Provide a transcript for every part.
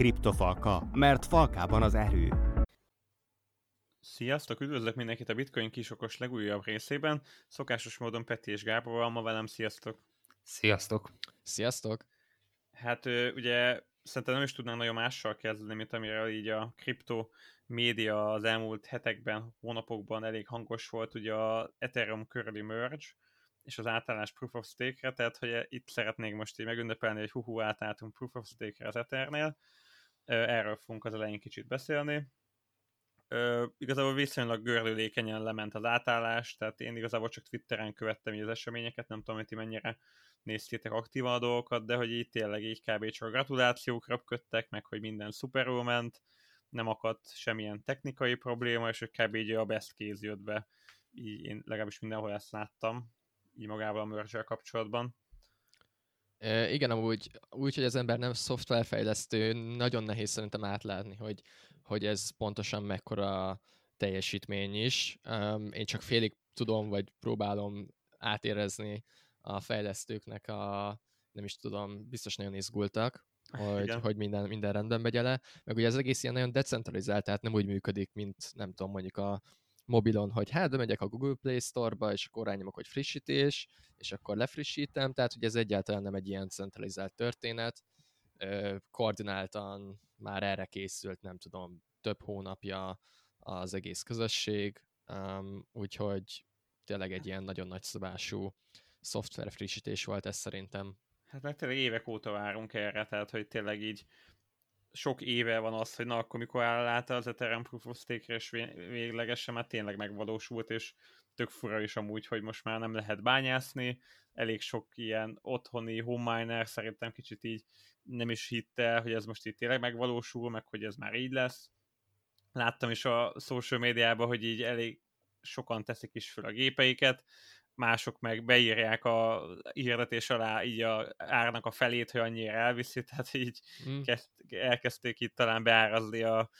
Kriptofalka, mert falkában az erő. Sziasztok, üdvözlök mindenkit a Bitcoin kisokos legújabb részében. Szokásos módon Peti és Gábor van ma velem, sziasztok! Sziasztok! Sziasztok! Hát ugye szerintem nem is tudnánk nagyon mással kezdeni, mint amire így a kripto média az elmúlt hetekben, hónapokban elég hangos volt, ugye a Ethereum körüli merge, és az átállás Proof of Stake-re, tehát hogy itt szeretnék most így megünnepelni, hogy huhu átálltunk Proof of Stake-re az Ethernél. Erről fogunk az elején kicsit beszélni. igazából viszonylag gördülékenyen lement az átállás, tehát én igazából csak Twitteren követtem így az eseményeket, nem tudom, hogy ti mennyire néztétek aktívan a dolgokat, de hogy itt tényleg így kb. csak gratulációk röpködtek, meg hogy minden szuperul ment, nem akadt semmilyen technikai probléma, és hogy kb. így a best case jött be. Így én legalábbis mindenhol ezt láttam, így magával a merge kapcsolatban. E, igen, amúgy úgy, hogy az ember nem szoftverfejlesztő, nagyon nehéz szerintem átlátni, hogy, hogy ez pontosan mekkora teljesítmény is. Um, én csak félig tudom, vagy próbálom átérezni a fejlesztőknek a, nem is tudom, biztos nagyon izgultak, hogy, hogy minden, minden rendben megy ele. Meg ugye ez egész ilyen nagyon decentralizált, tehát nem úgy működik, mint nem tudom, mondjuk a mobilon, hogy hát bemegyek a Google Play Store-ba, és akkor rányomok, hogy frissítés, és akkor lefrissítem, tehát ugye ez egyáltalán nem egy ilyen centralizált történet. Koordináltan már erre készült, nem tudom, több hónapja az egész közösség, úgyhogy tényleg egy ilyen nagyon nagy szabású szoftver frissítés volt ez szerintem. Hát meg tényleg évek óta várunk erre, tehát hogy tényleg így sok éve van az, hogy na akkor mikor áll át az Ethereum Proof of Stake-re, és véglegesen már tényleg megvalósult, és tök fura is amúgy, hogy most már nem lehet bányászni, elég sok ilyen otthoni home miner szerintem kicsit így nem is hitte, hogy ez most itt tényleg megvalósul, meg hogy ez már így lesz. Láttam is a social médiában, hogy így elég sokan teszik is fel a gépeiket, mások meg beírják a hirdetés alá így a árnak a felét, hogy annyira elviszi, tehát így mm. kezd, elkezdték itt talán beárazni a,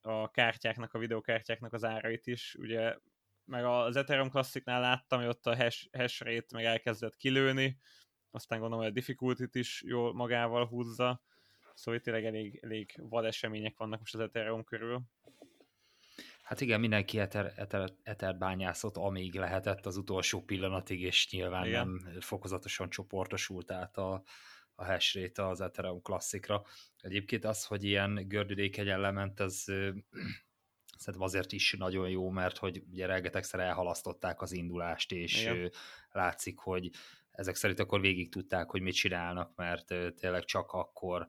a kártyáknak, a videokártyáknak az árait is, ugye meg az Ethereum Classicnál láttam, hogy ott a hash, hash rate meg elkezdett kilőni, aztán gondolom, hogy a difficulty is jól magával húzza, szóval itt tényleg elég, elég vad események vannak most az Ethereum körül. Hát igen, mindenki eter, eter, eter bányászott, amíg lehetett az utolsó pillanatig, és nyilván igen. nem fokozatosan csoportosult át a, a hash rate az Ethereum klasszikra. Egyébként az, hogy ilyen gördülékenyen lement, ez szerintem azért is nagyon jó, mert hogy ugye rengetegszer elhalasztották az indulást, és Igen. látszik, hogy ezek szerint akkor végig tudták, hogy mit csinálnak, mert tényleg csak akkor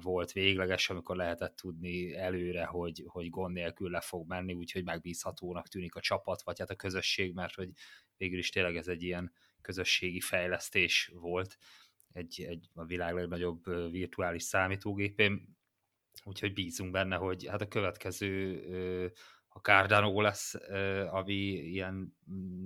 volt végleges, amikor lehetett tudni előre, hogy, hogy gond nélkül le fog menni, úgyhogy megbízhatónak tűnik a csapat, vagy hát a közösség, mert hogy végül is tényleg ez egy ilyen közösségi fejlesztés volt, egy, egy a világ legnagyobb virtuális számítógépén, úgyhogy bízunk benne, hogy hát a következő a Cardano lesz, ami ilyen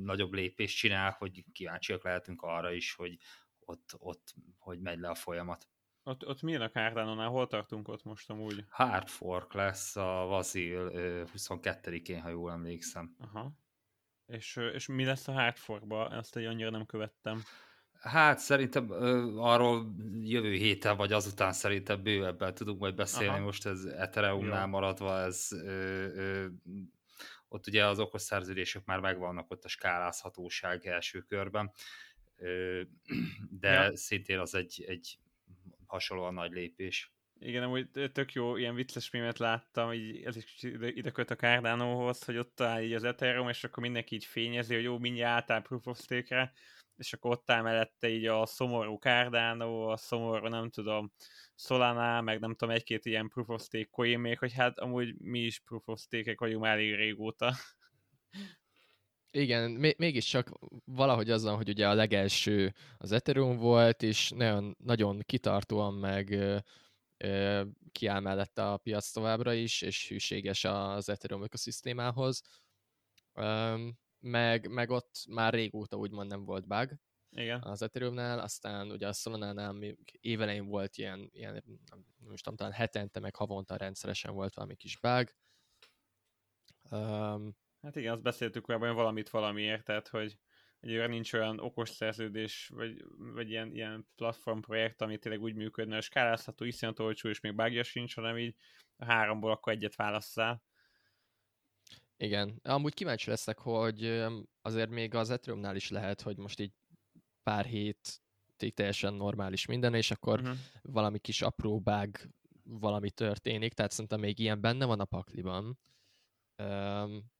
nagyobb lépést csinál, hogy kíváncsiak lehetünk arra is, hogy ott, ott hogy megy le a folyamat. Ott, ott milyen a Cardano-nál? Hol tartunk ott most amúgy? Hard fork lesz a Vazil 22-én, ha jól emlékszem. Aha. És, és mi lesz a hard forkba? Ezt egy annyira nem követtem. Hát szerintem ö, arról jövő héten, vagy azután szerintem bővebben tudunk majd beszélni. Aha. Most ez Ethereumnál maradva, ez ö, ö, ott ugye az okos szerződések már megvannak ott a skálázhatóság első körben, ö, de ja. szintén az egy, egy hasonlóan nagy lépés. Igen, amúgy tök jó, ilyen vicces mémet láttam, így ez is ide, ide köt a Cardano-hoz, hogy ott áll így az Ethereum, és akkor mindenki így fényezi, hogy jó, mindjárt átáll Proof of Stake-re, és akkor ott áll mellette így a szomorú Cardano, a szomorú, nem tudom, Solana, meg nem tudom, egy-két ilyen Proof of Stake coin még, hogy hát amúgy mi is Proof of Stake-ek vagyunk már elég régóta. Igen, mégiscsak valahogy az van, hogy ugye a legelső az Ethereum volt, és nagyon, nagyon kitartóan meg ö, ö, kiáll mellette a piac továbbra is, és hűséges az Ethereum ökoszisztémához. Ö, meg, meg ott már régóta úgymond nem volt bug Igen. az Ethereumnál, aztán ugye a Solana-nál évelején volt ilyen, ilyen nem is tudom, talán hetente, meg havonta rendszeresen volt valami kis bug. Um, Hát igen, azt beszéltük korábban, valamit valamiért, tehát hogy egyre nincs olyan okos szerződés, vagy, vagy ilyen, ilyen platform projekt, ami tényleg úgy működne, és skálázható, iszonyat olcsó, és még bugja sincs, hanem így a háromból akkor egyet válasszál. Igen. Amúgy kíváncsi leszek, hogy azért még az Ethereumnál is lehet, hogy most így pár hét teljesen normális minden, és akkor uh-huh. valami kis apró bug, valami történik, tehát szerintem még ilyen benne van a pakliban, um,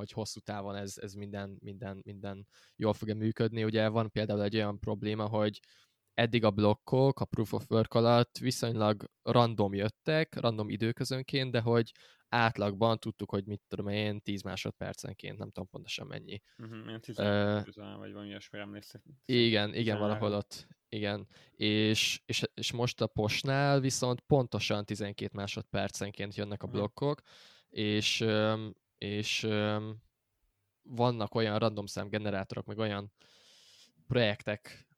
hogy hosszú távon ez, ez minden, minden, minden jól fog működni. Ugye van például egy olyan probléma, hogy eddig a blokkok a Proof of Work alatt viszonylag random jöttek, random időközönként, de hogy átlagban tudtuk, hogy mit tudom én, 10 másodpercenként, nem tudom pontosan mennyi. Uh-huh, ilyen 10 uh, vagy valami ilyesmi emlékszem. Igen, igen, valahol ott. Igen. És, és, és most a posnál viszont pontosan 12 másodpercenként jönnek a blokkok, uh-huh. és, és vannak olyan random szám generátorok, meg olyan projektek,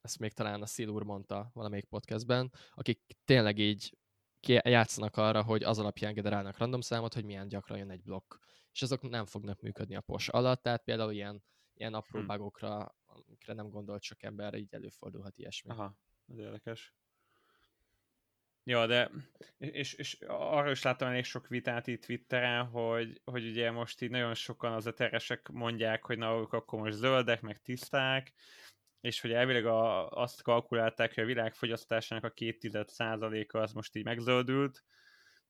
ezt még talán a Szilúr mondta valamelyik podcastben, akik tényleg így játszanak arra, hogy az alapján generálnak random számot, hogy milyen gyakran jön egy blokk. És azok nem fognak működni a pos alatt, tehát például ilyen, ilyen apró hm. bugokra, amikre nem gondolt sok ember, így előfordulhat ilyesmi. Aha, ez érdekes. Ja, de és, és arra is láttam elég sok vitát itt Twitteren, hogy, hogy ugye most így nagyon sokan az eteresek mondják, hogy na, ők akkor most zöldek, meg tiszták, és hogy elvileg a, azt kalkulálták, hogy a világ fogyasztásának a két százaléka az most így megzöldült,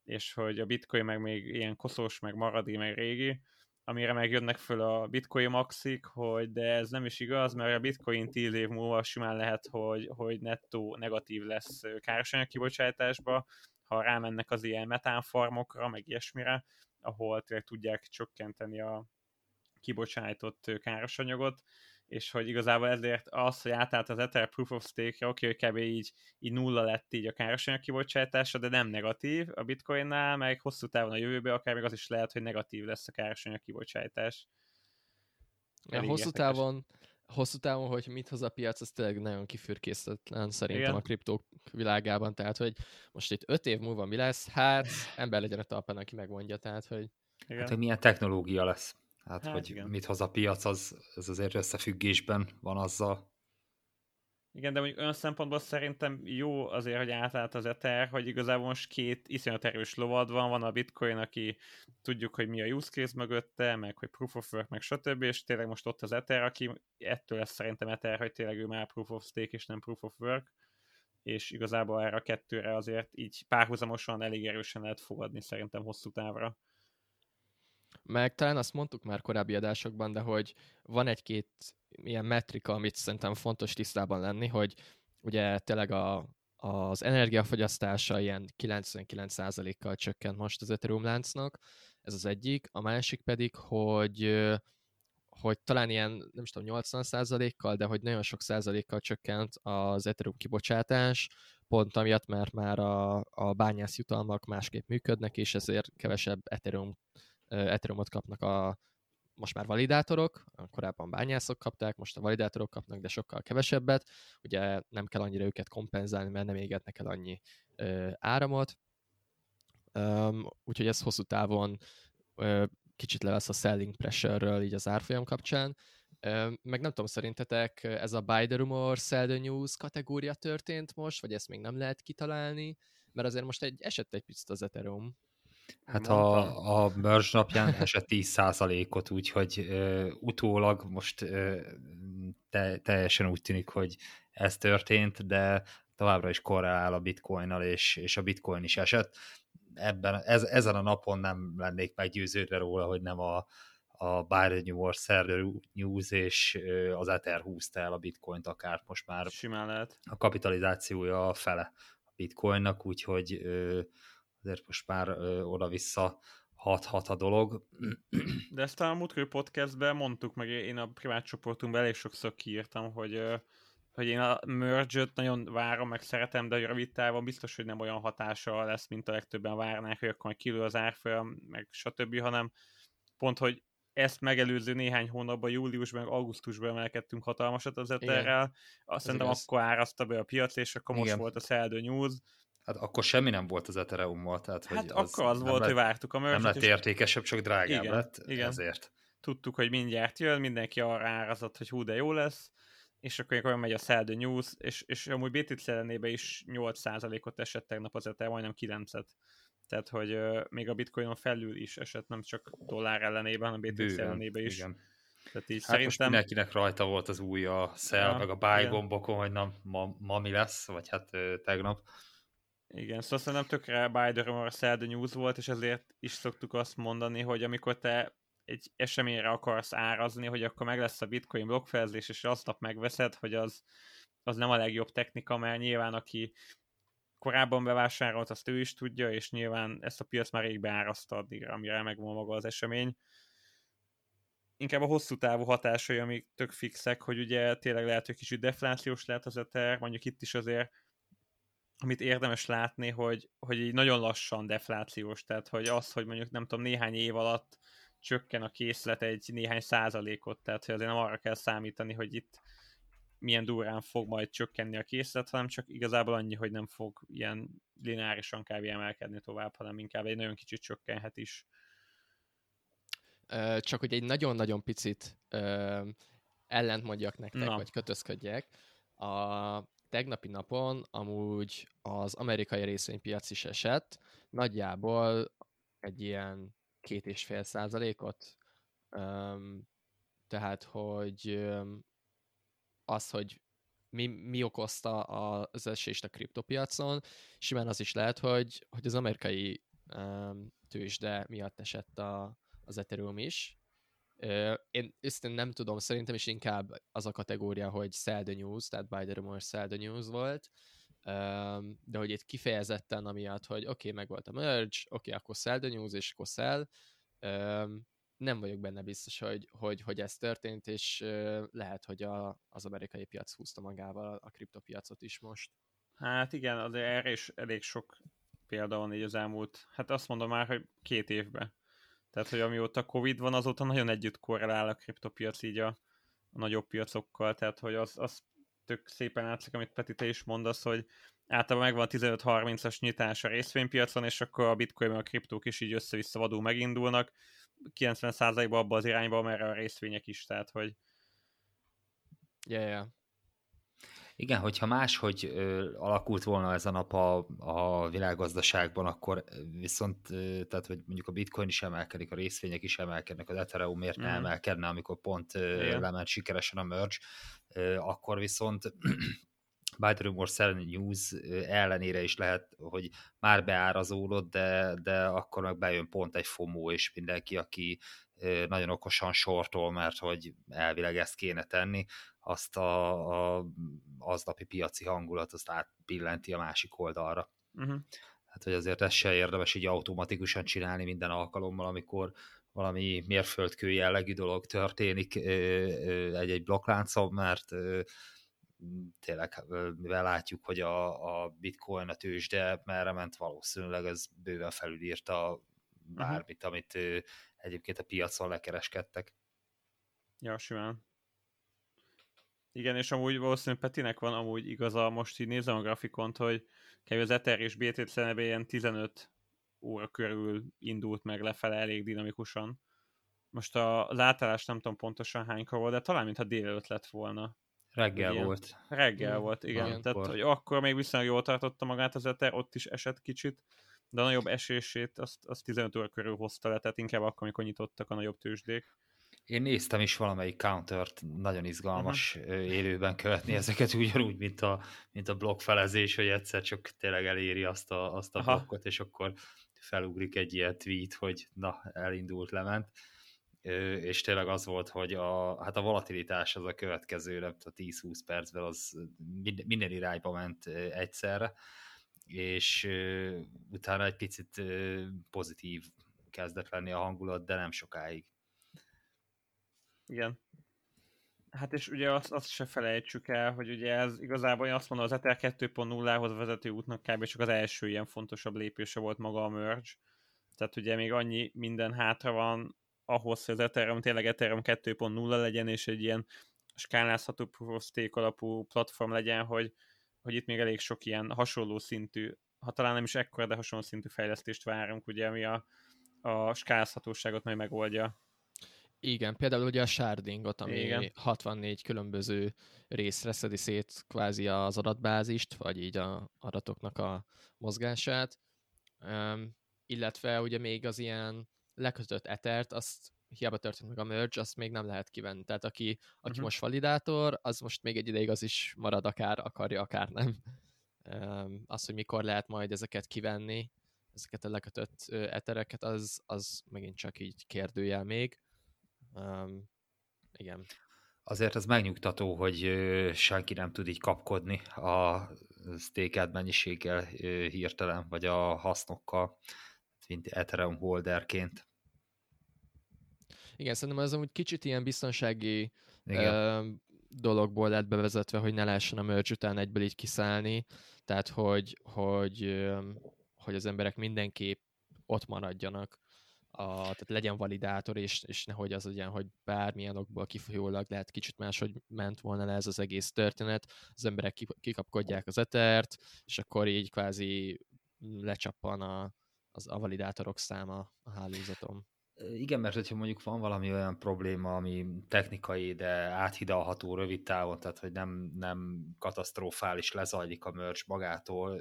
és hogy a bitcoin meg még ilyen koszos, meg maradi, meg régi, amire meg jönnek föl a bitcoin maxik, hogy de ez nem is igaz, mert a bitcoin 10 év múlva simán lehet, hogy, hogy nettó negatív lesz károsanyag kibocsátásba, ha rámennek az ilyen metánfarmokra, meg ilyesmire, ahol tényleg tudják csökkenteni a kibocsájtott károsanyagot, és hogy igazából ezért az, hogy átállt az Ether Proof of Stake-re, oké, hogy kb. így, így nulla lett így a károsanyag kibocsátása, de nem negatív a bitcoinnál, meg hosszú távon a jövőben akár még az is lehet, hogy negatív lesz a károsanyag kibocsátás. Ja, hosszú érdekes. távon, hosszú távon, hogy mit hoz a piac, az tényleg nagyon kifürkésztetlen szerintem Igen. a kriptók világában, tehát hogy most itt öt év múlva mi lesz, hát ember legyen a talpán, aki megmondja, tehát hogy... Igen. Hát, hogy milyen technológia lesz. Hát, hát hogy igen. mit hoz a piac, az, az azért összefüggésben van azzal. Igen, de mondjuk olyan szempontból szerintem jó azért, hogy átállt az Ether, hogy igazából most két iszonyat erős lovad van, van a Bitcoin, aki tudjuk, hogy mi a use case mögötte, meg hogy proof of work, meg stb., és tényleg most ott az Ether, aki ettől lesz szerintem Ether, hogy tényleg ő már proof of stake és nem proof of work, és igazából erre a kettőre azért így párhuzamosan elég erősen lehet fogadni szerintem hosszú távra. Meg talán azt mondtuk már korábbi adásokban, de hogy van egy-két ilyen metrika, amit szerintem fontos tisztában lenni, hogy ugye tényleg a, az energiafogyasztása ilyen 99%-kal csökkent most az Ethereum láncnak, ez az egyik, a másik pedig, hogy hogy talán ilyen, nem is tudom, 80%-kal, de hogy nagyon sok százalékkal csökkent az Ethereum kibocsátás, pont amiatt, mert már a, a bányászjutalmak másképp működnek, és ezért kevesebb Ethereum Ethereumot kapnak a most már validátorok, korábban bányászok kapták, most a validátorok kapnak, de sokkal kevesebbet. Ugye nem kell annyira őket kompenzálni, mert nem égetnek el annyi ö, áramot. Um, úgyhogy ez hosszú távon ö, kicsit levesz a selling pressure-ről így az árfolyam kapcsán. Ö, meg nem tudom, szerintetek ez a buy the rumor, sell the news kategória történt most, vagy ezt még nem lehet kitalálni? Mert azért most egy esett egy picit az Ethereum. Hát a, a merge napján esett 10%-ot, úgyhogy uh, utólag most uh, te, teljesen úgy tűnik, hogy ez történt, de továbbra is korrelál a bitcoinnal, és, és a bitcoin is esett. Ebben, ez, ezen a napon nem lennék meggyőződve róla, hogy nem a, a Byron New York Server News és az Ether húzta el a bitcoint akár most már. Simán lehet. A kapitalizációja a fele a bitcoinnak, úgyhogy azért most már oda-vissza hat-hat a dolog. De ezt a múltkori podcastben mondtuk, meg én a privát csoportunkban elég sokszor kiírtam, hogy, hogy én a merge nagyon várom, meg szeretem, de rövid távon biztos, hogy nem olyan hatása lesz, mint a legtöbben várnák, hogy akkor majd kilő az árfolyam, meg stb., hanem pont, hogy ezt megelőző néhány hónapban, júliusban, meg augusztusban emelkedtünk hatalmasat az Etherrel, azt szerintem akkor árazta be a piac, és akkor Igen. most volt a Szeldő News, Hát akkor semmi nem volt az Ethereum-mal, tehát hát hogy az akkor az volt, lett, hogy vártuk a merge Nem lett értékesebb, csak drágább igen, lett, igen. ezért. tudtuk, hogy mindjárt jön, mindenki arra árazott, hogy hú, de jó lesz, és akkor olyan megy a Sell the News, és, és amúgy BTC ellenében is 8%-ot esett tegnap az Ether, majdnem 9-et. Tehát, hogy még a bitcoinon felül is esett, nem csak dollár ellenében, hanem BTC ellenében is. Igen. Tehát így hát szerintem... most mindenkinek rajta volt az új a sell, ja, meg a buy igen. gombokon, hogy na, ma, ma mi lesz, vagy hát tegnap. Igen, szóval szerintem tökre buy the rumor, sell news volt, és ezért is szoktuk azt mondani, hogy amikor te egy eseményre akarsz árazni, hogy akkor meg lesz a bitcoin blokkfelezés, és azt nap megveszed, hogy az, az nem a legjobb technika, mert nyilván aki korábban bevásárolt, azt ő is tudja, és nyilván ezt a piac már rég beáraszta addigra, amire megvan maga az esemény. Inkább a hosszú távú hatásai, amik tök fixek, hogy ugye tényleg lehet, hogy kicsit deflációs lehet az Ether, mondjuk itt is azért amit érdemes látni, hogy, hogy így nagyon lassan deflációs, tehát hogy az, hogy mondjuk nem tudom, néhány év alatt csökken a készlet egy néhány százalékot, tehát hogy azért nem arra kell számítani, hogy itt milyen durán fog majd csökkenni a készlet, hanem csak igazából annyi, hogy nem fog ilyen lineárisan kb. emelkedni tovább, hanem inkább egy nagyon kicsit csökkenhet is. Csak hogy egy nagyon-nagyon picit ellent mondjak nektek, Na. vagy kötözködjek. A tegnapi napon amúgy az amerikai részvénypiac is esett, nagyjából egy ilyen két és fél százalékot. Um, tehát, hogy az, hogy mi, mi okozta az esést a kriptopiacon, simán az is lehet, hogy, hogy az amerikai um, tőzsde miatt esett a, az Ethereum is. Én ezt nem tudom, szerintem is inkább az a kategória, hogy sell the news, tehát buy the rumor, sell the news volt, de hogy itt kifejezetten amiatt, hogy oké, okay, meg volt a merge, oké, okay, akkor sell the news, és akkor sell, nem vagyok benne biztos, hogy, hogy, hogy ez történt, és lehet, hogy a, az amerikai piac húzta magával a kriptopiacot is most. Hát igen, azért erre is elég sok példa van így az elmúlt, hát azt mondom már, hogy két évben. Tehát, hogy amióta Covid van, azóta nagyon együtt korrelál a kriptopiac így a, a nagyobb piacokkal, tehát, hogy az, az tök szépen látszik, amit Peti, te is mondasz, hogy általában megvan a 15-30-as nyitás a részvénypiacon, és akkor a bitcoin a kriptók is így össze-vissza vadul megindulnak, 90%-ban abba az irányba, mert a részvények is, tehát hogy... Yeah, yeah. Igen, hogyha máshogy ö, alakult volna ez a nap a, a világgazdaságban, akkor viszont, ö, tehát hogy mondjuk a bitcoin is emelkedik, a részvények is emelkednek, az Ethereum miért mm. ne emelkedne, amikor pont ö, lement sikeresen a merge, ö, akkor viszont by the rumor news ellenére is lehet, hogy már beárazódott, de, de akkor meg bejön pont egy FOMO, és mindenki, aki nagyon okosan sortol, mert hogy elvileg ezt kéne tenni, azt a, a aznapi piaci hangulat azt átpillenti a másik oldalra. Uh-huh. Hát, hogy azért ez se érdemes így automatikusan csinálni minden alkalommal, amikor valami mérföldkő jellegű dolog történik egy-egy blokkláncon, mert tényleg, mivel látjuk, hogy a, a bitcoin a tőzsde merre ment, valószínűleg ez bőven felülírta bármit, uh-huh. amit egyébként a piacon lekereskedtek. Ja, simán. Igen, és amúgy valószínűleg Petinek van amúgy igaza, most így nézem a grafikont, hogy kevés az Ether és BT szenebe ilyen 15 óra körül indult meg lefele elég dinamikusan. Most az átállás nem tudom pontosan hánykor volt, de talán mintha délelőtt lett volna. Reggel igen. volt. Reggel mm. volt, igen. igen. Tehát, hogy akkor még viszonylag jól tartotta magát az Ether, ott is esett kicsit, de a nagyobb esését azt, azt 15 óra körül hozta le, tehát inkább akkor, amikor nyitottak a nagyobb tőzsdék. Én néztem is valamelyik countert, nagyon izgalmas uh-huh. élőben követni ezeket, ugyanúgy, mint a, mint a blokk felezés, hogy egyszer csak tényleg eléri azt a, azt a blokkot, és akkor felugrik egy ilyen tweet, hogy na, elindult, lement és tényleg az volt, hogy a, hát a volatilitás az a következő, nem a 10-20 percben az minden irányba ment egyszerre, és utána egy picit pozitív kezdett lenni a hangulat, de nem sokáig. Igen. Hát és ugye azt, azt se felejtsük el, hogy ugye ez igazából én azt mondom, az Ether 2.0-hoz vezető útnak kb. csak az első ilyen fontosabb lépése volt maga a merge. Tehát ugye még annyi minden hátra van, ahhoz, hogy az Ethereum tényleg Ethereum 2.0 legyen, és egy ilyen skálázható proof of alapú platform legyen, hogy, hogy itt még elég sok ilyen hasonló szintű, ha talán nem is ekkora, de hasonló szintű fejlesztést várunk, ugye, ami a, a skálázhatóságot majd megoldja. Igen, például ugye a shardingot, ami Igen. 64 különböző részre szedi szét kvázi az adatbázist, vagy így a adatoknak a mozgását. Um, illetve ugye még az ilyen lekötött etert, azt hiába történt meg a merge, azt még nem lehet kivenni. Tehát aki, aki Mhm. most validátor, az most még egy ideig az is marad, akár akarja, akár nem. Um, az, hogy mikor lehet majd ezeket kivenni, ezeket a lekötött etereket, az, az megint csak így kérdőjel még. Um, igen. Azért ez megnyugtató, hogy senki nem tud így kapkodni a stékelt mennyiséggel hirtelen, vagy a hasznokkal, mint Ethereum holderként. Igen, szerintem ez amúgy kicsit ilyen biztonsági Igen. ö, dologból lett bevezetve, hogy ne lehessen a merge után egyből így kiszállni, tehát hogy, hogy, hogy az emberek mindenképp ott maradjanak, a, tehát legyen validátor, és, és nehogy az legyen, hogy bármilyen okból kifolyólag lehet kicsit máshogy ment volna le ez az egész történet, az emberek ki- kikapkodják az etert, és akkor így kvázi lecsappan a, az, a validátorok száma a hálózaton. Igen, mert hogyha mondjuk van valami olyan probléma, ami technikai, de áthidalható rövid távon, tehát hogy nem, nem katasztrofális lezajlik a merge magától,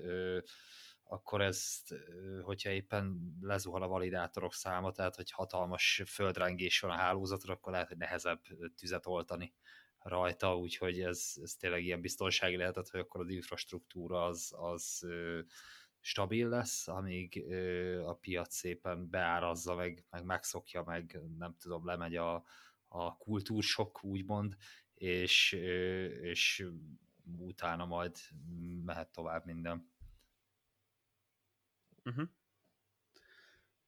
akkor ezt, ö, hogyha éppen lezuhan a validátorok száma, tehát hogy hatalmas földrengés van a hálózatra, akkor lehet, hogy nehezebb tüzet oltani rajta, úgyhogy ez, ez tényleg ilyen biztonsági lehetett, hogy akkor az infrastruktúra az, az stabil lesz, amíg a piac szépen beárazza, meg, meg megszokja, meg nem tudom, lemegy a, a kultúrsok, úgymond, és, és utána majd mehet tovább minden. Uh-huh.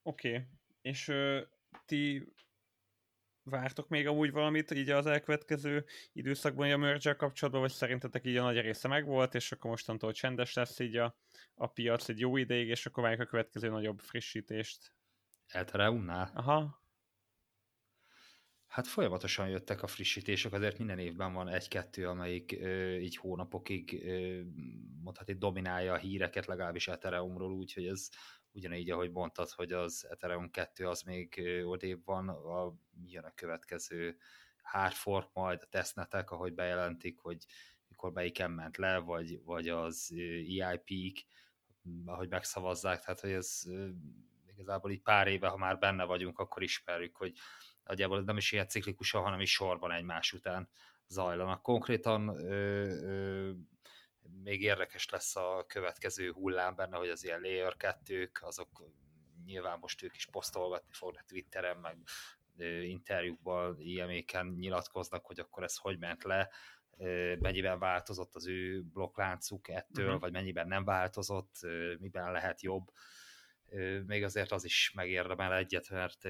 Oké, okay. és ö, ti vártok még amúgy valamit így az elkövetkező időszakban a merge kapcsolatban, vagy szerintetek így a nagy része megvolt, és akkor mostantól csendes lesz így a, a piac egy jó ideig, és akkor várjuk a következő nagyobb frissítést. Ethereumnál? Aha, Hát folyamatosan jöttek a frissítések, azért minden évben van egy-kettő, amelyik ö, így hónapokig ö, mondhatni dominálja a híreket, legalábbis Ethereumról, úgyhogy ez ugyanígy, ahogy mondtad, hogy az Ethereum 2 az még odébb van, a, jön a következő hardfork majd, a tesztnetek, ahogy bejelentik, hogy mikor melyiken ment le, vagy, vagy az EIP-k, ahogy megszavazzák, tehát hogy ez igazából így pár éve, ha már benne vagyunk, akkor ismerjük, hogy nagyjából nem is ilyen ciklikusan, hanem is sorban egymás után zajlanak. Konkrétan ö, ö, még érdekes lesz a következő hullám benne, hogy az ilyen layer 2 azok nyilván most ők is posztolgatni fognak Twitteren, meg interjúkban, ilyenéken nyilatkoznak, hogy akkor ez hogy ment le, mennyiben változott az ő blokkláncuk ettől, Mhm. vagy mennyiben nem változott, miben lehet jobb. Még azért az is megérdemel egyet, mert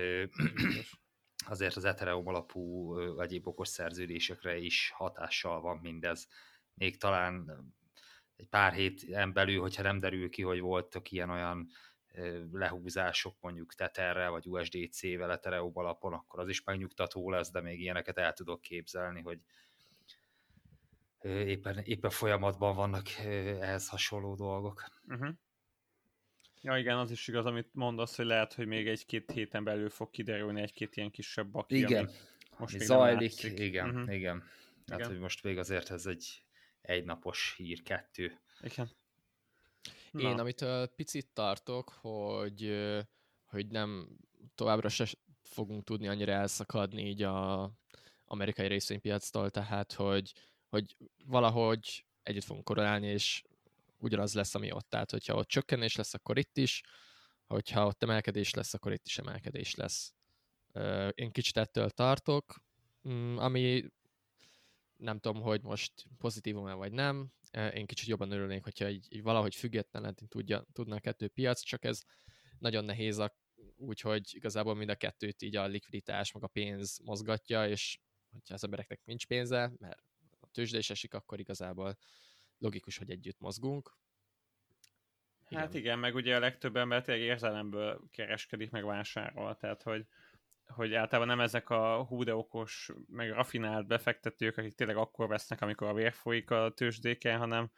azért az Ethereum alapú egyéb okos szerződésekre is hatással van mindez. Még talán egy pár héten belül, hogyha nem derül ki, hogy voltak ilyen-olyan lehúzások mondjuk Tetherrel vagy USDC-vel Ethereum alapon, akkor az is megnyugtató lesz, de még ilyeneket el tudok képzelni, hogy éppen, éppen folyamatban vannak ehhez hasonló dolgok. uh-huh. Ja igen, az is igaz, amit mondasz, hogy lehet, hogy még egy-két héten belül fog kiderülni egy-két ilyen kisebb baki, Igen, most még zajlik, igen, uh-huh. igen. Hát, Igen. hogy most még azért ez egy egynapos hír, kettő. Igen. Én, Na. amitől picit tartok, hogy, hogy nem továbbra se fogunk tudni annyira elszakadni így a amerikai részvénypiactól, tehát hogy, hogy valahogy együtt fogunk korrelálni, és ugyanaz lesz, ami ott. Tehát, hogyha ott csökkenés lesz, akkor itt is, hogyha ott emelkedés lesz, akkor itt is emelkedés lesz. Én kicsit ettől tartok, mm, ami nem tudom, hogy most pozitívum-e vagy nem. Én kicsit jobban örülnék, hogyha így, így valahogy függetlenül tudja, tudna a kettő piac, csak ez nagyon nehéz úgyhogy igazából mind a kettőt így a likviditás, meg a pénz mozgatja, és hogyha az embereknek nincs pénze, mert a tőzsde is esik, akkor igazából logikus, hogy együtt mozgunk. Hát igen, meg ugye a legtöbb ember tényleg érzelemből kereskedik, meg vásárol, tehát hogy, hogy általában nem ezek a hú de okos, meg rafinált befektetők, akik tényleg akkor vesznek, amikor a vér folyik a tőzsdéken, hanem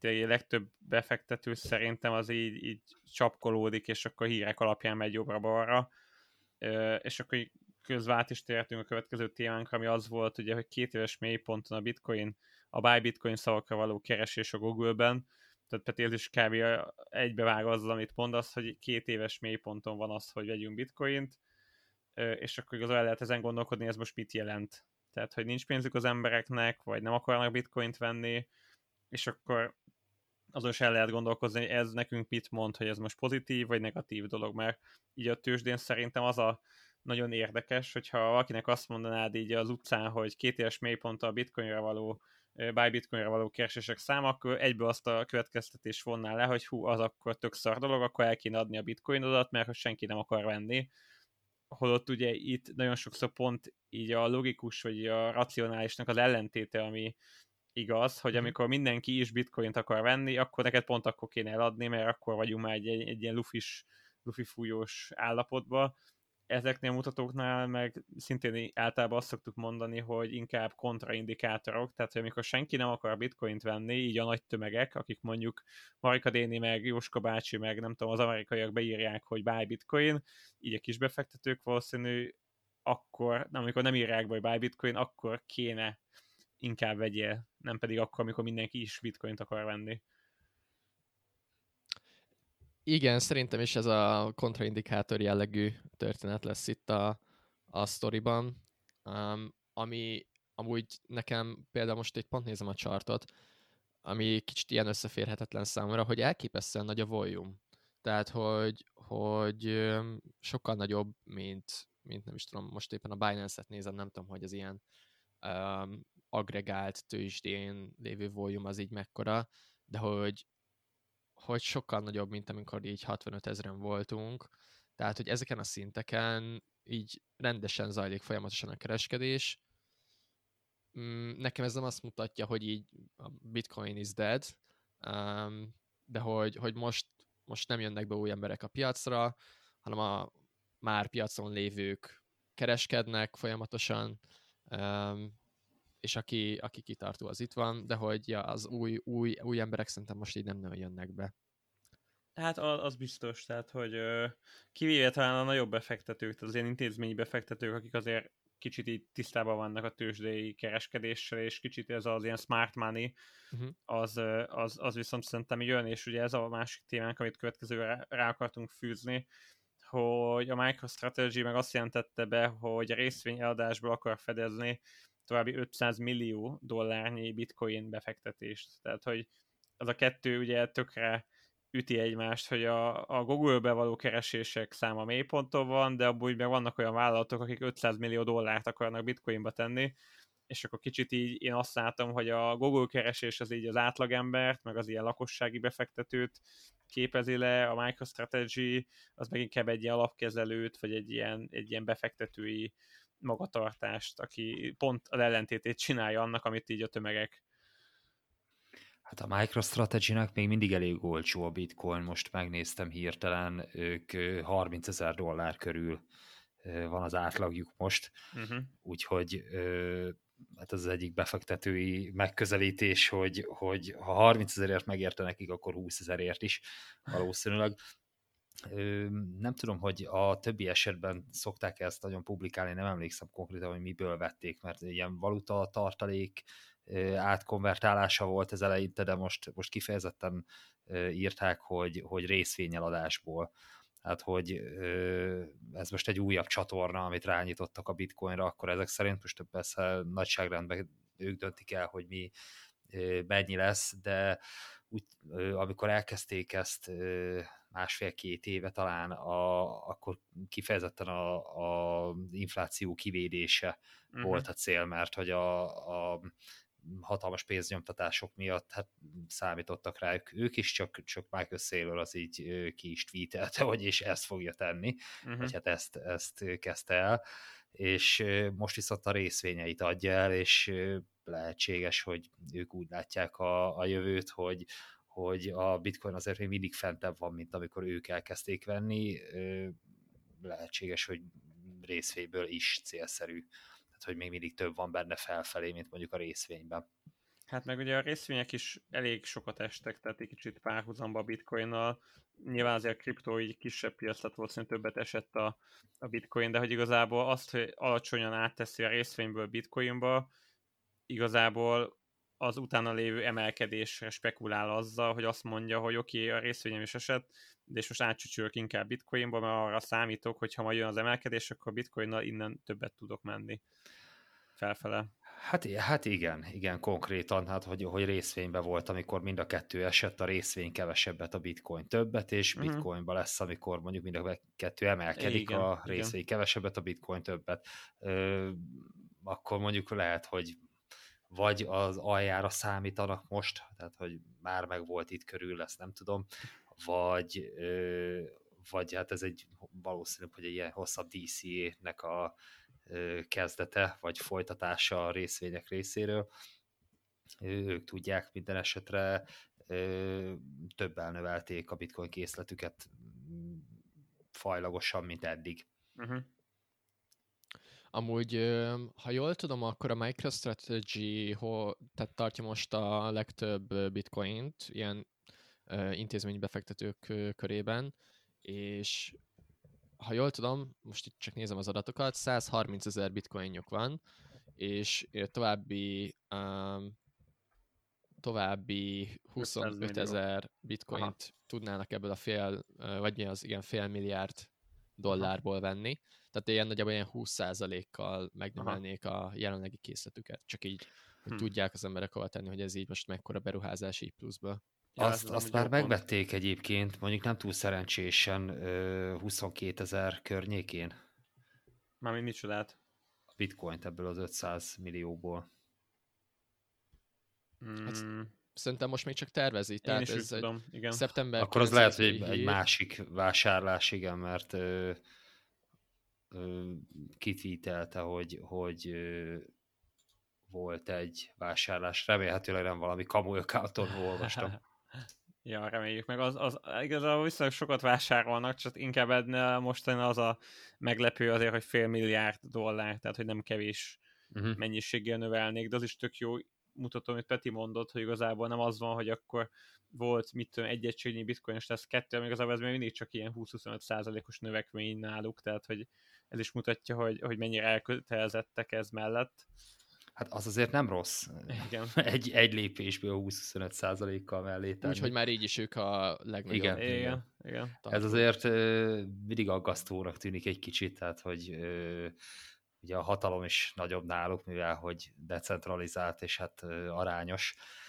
tényleg a legtöbb befektető szerintem az így, így csapkolódik, és akkor hírek alapján megy jobbra-balra, és akkor át is tértünk a következő témánkra, ami az volt, ugye, hogy két éves mélyponton a bitcoin, a buy bitcoin szavakra való keresés a Google-ben, tehát Peti, ez is kb. egybevág azzal, amit mondasz, hogy két éves mélyponton van az, hogy vegyünk bitcoint, és akkor igazán el lehet ezen gondolkodni, ez most mit jelent. Tehát, hogy nincs pénzük az embereknek, vagy nem akarnak bitcoint venni, és akkor azon is el lehet gondolkozni, hogy ez nekünk mit mond, hogy ez most pozitív vagy negatív dolog, mert így a tőzsdén szerintem az a nagyon érdekes, hogyha valakinek azt mondanád így az utcán, hogy két éves mélypont a bitcoinra való buy bitcoinra való keresések száma, akkor egyből azt a következtetés vonná le, hogy hú, az akkor tök szar dolog, akkor el kéne adni a bitcoinodat, mert hogy senki nem akar venni. Holott ugye itt nagyon sokszor pont így a logikus, vagy a racionálisnak az ellentéte, ami igaz, hogy mhm. amikor mindenki is bitcoint akar venni, akkor neked pont akkor kéne eladni, mert akkor vagyunk már egy, egy, egy ilyen lufis, lufi fújós állapotba, ezeknél a mutatóknál meg szintén általában azt szoktuk mondani, hogy inkább kontraindikátorok, tehát hogy amikor senki nem akar bitcoint venni, így a nagy tömegek, akik mondjuk Marika Déni meg Jóska bácsi meg nem tudom, az amerikaiak beírják, hogy buy bitcoin, így a kis befektetők valószínű akkor, nem, amikor nem írják be, hogy buy bitcoin, akkor kéne inkább vegyél, nem pedig akkor, amikor mindenki is bitcoint akar venni. Igen, szerintem is ez a kontraindikátor jellegű történet lesz itt a, a sztoriban, um, ami amúgy nekem például most itt pont nézem a chartot, ami kicsit ilyen összeférhetetlen számomra, hogy elképesztően nagy a volume. Tehát, hogy, hogy sokkal nagyobb, mint, mint nem is tudom, most éppen a Binance-et nézem, nem tudom, hogy az ilyen um, agregált tőzsdén lévő volume az így mekkora, de hogy hogy sokkal nagyobb, mint amikor így 65 ezeren voltunk, tehát, hogy ezeken a szinteken így rendesen zajlik folyamatosan a kereskedés. Mm, nekem ez nem azt mutatja, hogy így a Bitcoin is dead, um, de hogy, hogy most, most nem jönnek be új emberek a piacra, hanem a már piacon lévők kereskednek folyamatosan, um, és aki, aki kitartó, az itt van, de hogy ja, az új, új, új emberek szerintem most így nem nagyon jönnek be. Hát az biztos, tehát, hogy kivéve talán a nagyobb befektetők, tehát az ilyen intézményi befektetők, akik azért kicsit így tisztában vannak a tőzsdei kereskedéssel, és kicsit ez az ilyen smart money, uh-huh. az, az, az viszont szerintem jön, és ugye ez a másik témánk, amit következőre rá akartunk fűzni, hogy a MicroStrategy meg azt jelentette be, hogy a részvényeladásból akar fedezni további 500 millió dollárnyi bitcoin befektetést. Tehát, hogy az a kettő ugye tökre üti egymást, hogy a, a Google-be való keresések száma mélyponton van, de abból meg vannak olyan vállalatok, akik 500 millió dollárt akarnak bitcoinba tenni, és akkor kicsit így én azt látom, hogy a Google keresés az így az átlagembert, meg az ilyen lakossági befektetőt képezi le, a MicroStrategy az meg inkább egy ilyen alapkezelőt, vagy egy ilyen, egy ilyen befektetői magatartást, aki pont az ellentétét csinálja annak, amit így a tömegek. Hát a MicroStrategy-nek még mindig elég olcsó a bitcoin, most megnéztem hirtelen, ők 30 ezer dollár körül van az átlagjuk most, uh-huh. úgyhogy hát ez az egyik befektetői megközelítés, hogy, hogy ha 30 ezerért megérte nekik, akkor 20 ezerért is valószínűleg nem tudom, hogy a többi esetben szokták ezt nagyon publikálni, nem emlékszem konkrétan, hogy miből vették, mert ilyen valuta tartalék átkonvertálása volt ez eleinte, de most, most kifejezetten írták, hogy, hogy részvényeladásból. Hát, hogy ez most egy újabb csatorna, amit rányítottak a bitcoinra, akkor ezek szerint most persze nagyságrendben ők döntik el, hogy mi mennyi lesz, de úgy, amikor elkezdték ezt másfél-két éve talán, a, akkor kifejezetten a, a infláció kivédése uh-huh. volt a cél, mert hogy a, a hatalmas pénznyomtatások miatt hát számítottak rájuk ők is, csak, csak Michael Saylor az így ki is tweetelte, hogy és ezt fogja tenni, uh-huh. vagy hát ezt, ezt kezdte el, és most viszont a részvényeit adja el, és lehetséges, hogy ők úgy látják a, a jövőt, hogy, hogy a bitcoin azért még mindig fentebb van, mint amikor ők elkezdték venni, lehetséges, hogy részvényből is célszerű, tehát hogy még mindig több van benne felfelé, mint mondjuk a részvényben. Hát meg ugye a részvények is elég sokat estek, tehát egy kicsit párhuzamba a bitcoinnal. Nyilván azért a kriptó így kisebb piac lett valószínűleg többet esett a, a bitcoin, de hogy igazából azt, hogy alacsonyan átteszi a részvényből bitcoinba, igazából az utána lévő emelkedésre spekulál azzal, hogy azt mondja, hogy oké, okay, a részvényem is esett, de és most átcsücsülök inkább bitcoinba, mert arra számítok, hogy ha majd jön az emelkedés, akkor bitcoinnal innen többet tudok menni felfele. Hát, hát igen, igen, konkrétan, hát hogy, hogy részvénybe volt, amikor mind a kettő esett, a részvény kevesebbet, a bitcoin többet, és uh-huh. bitcoinba lesz, amikor mondjuk mind a kettő emelkedik, igen, a részvény igen. kevesebbet, a bitcoin többet. Ö, akkor mondjuk lehet, hogy vagy az aljára számítanak most, tehát hogy már meg volt itt körül, ezt nem tudom, vagy, vagy hát ez egy valószínű, hogy egy ilyen hosszabb DCA-nek a kezdete, vagy folytatása a részvények részéről. Ők tudják minden esetre, többel növelték a bitcoin készletüket fajlagosan, mint eddig. Uh-huh. Amúgy, ha jól tudom, akkor a MicroStrategy tehát tartja most a legtöbb bitcoint ilyen intézménybefektetők körében, és ha jól tudom, most itt csak nézem az adatokat, 130 ezer bitcoinjuk van, és további um, további 25 ezer bitcoint Aha. tudnának ebből a fél, vagy mi az, igen, fél milliárd dollárból venni. Tehát ilyen nagyjából ilyen 20%-kal megnövelnék Aha. a jelenlegi készletüket. Csak így, hogy hm. tudják az emberek hova tenni, hogy ez így most mekkora beruházás így pluszba. Ja, azt azt már megvették pont. egyébként, mondjuk nem túl szerencsésen 22 ezer környékén. Mármint micsodát? A bitcoint ebből az 500 millióból. Hmm. Hát, szerintem most még csak tervezi. Én tehát ez tudom, igen. Szeptember Akkor az lehet, hogy egy, egy másik vásárlás, igen, mert kitvítelte, hogy, hogy volt egy vásárlás. Remélhetőleg nem valami kamu olvastam. Ja, reméljük meg. Az, az igazából viszonylag sokat vásárolnak, csak inkább edne mostani az a meglepő azért, hogy fél milliárd dollár, tehát hogy nem kevés uh-huh. mennyiséggel növelnék, de az is tök jó mutató, amit Peti mondott, hogy igazából nem az van, hogy akkor volt, mit tudom, egy egységnyi bitcoin, és lesz kettő, ami igazából ez még mindig csak ilyen 20-25 százalékos növekmény náluk, tehát hogy ez is mutatja, hogy, hogy mennyire elkötelezettek ez mellett. Hát az azért nem rossz. Igen. Egy, egy lépésből 20-25 százalékkal mellé tenni. Úgyhogy már így is ők a legnagyobb. Igen, igen. igen. igen. Ez azért uh, mindig aggasztónak tűnik egy kicsit, tehát hogy uh, ugye a hatalom is nagyobb náluk, mivel hogy decentralizált és hát uh, arányos. Uh,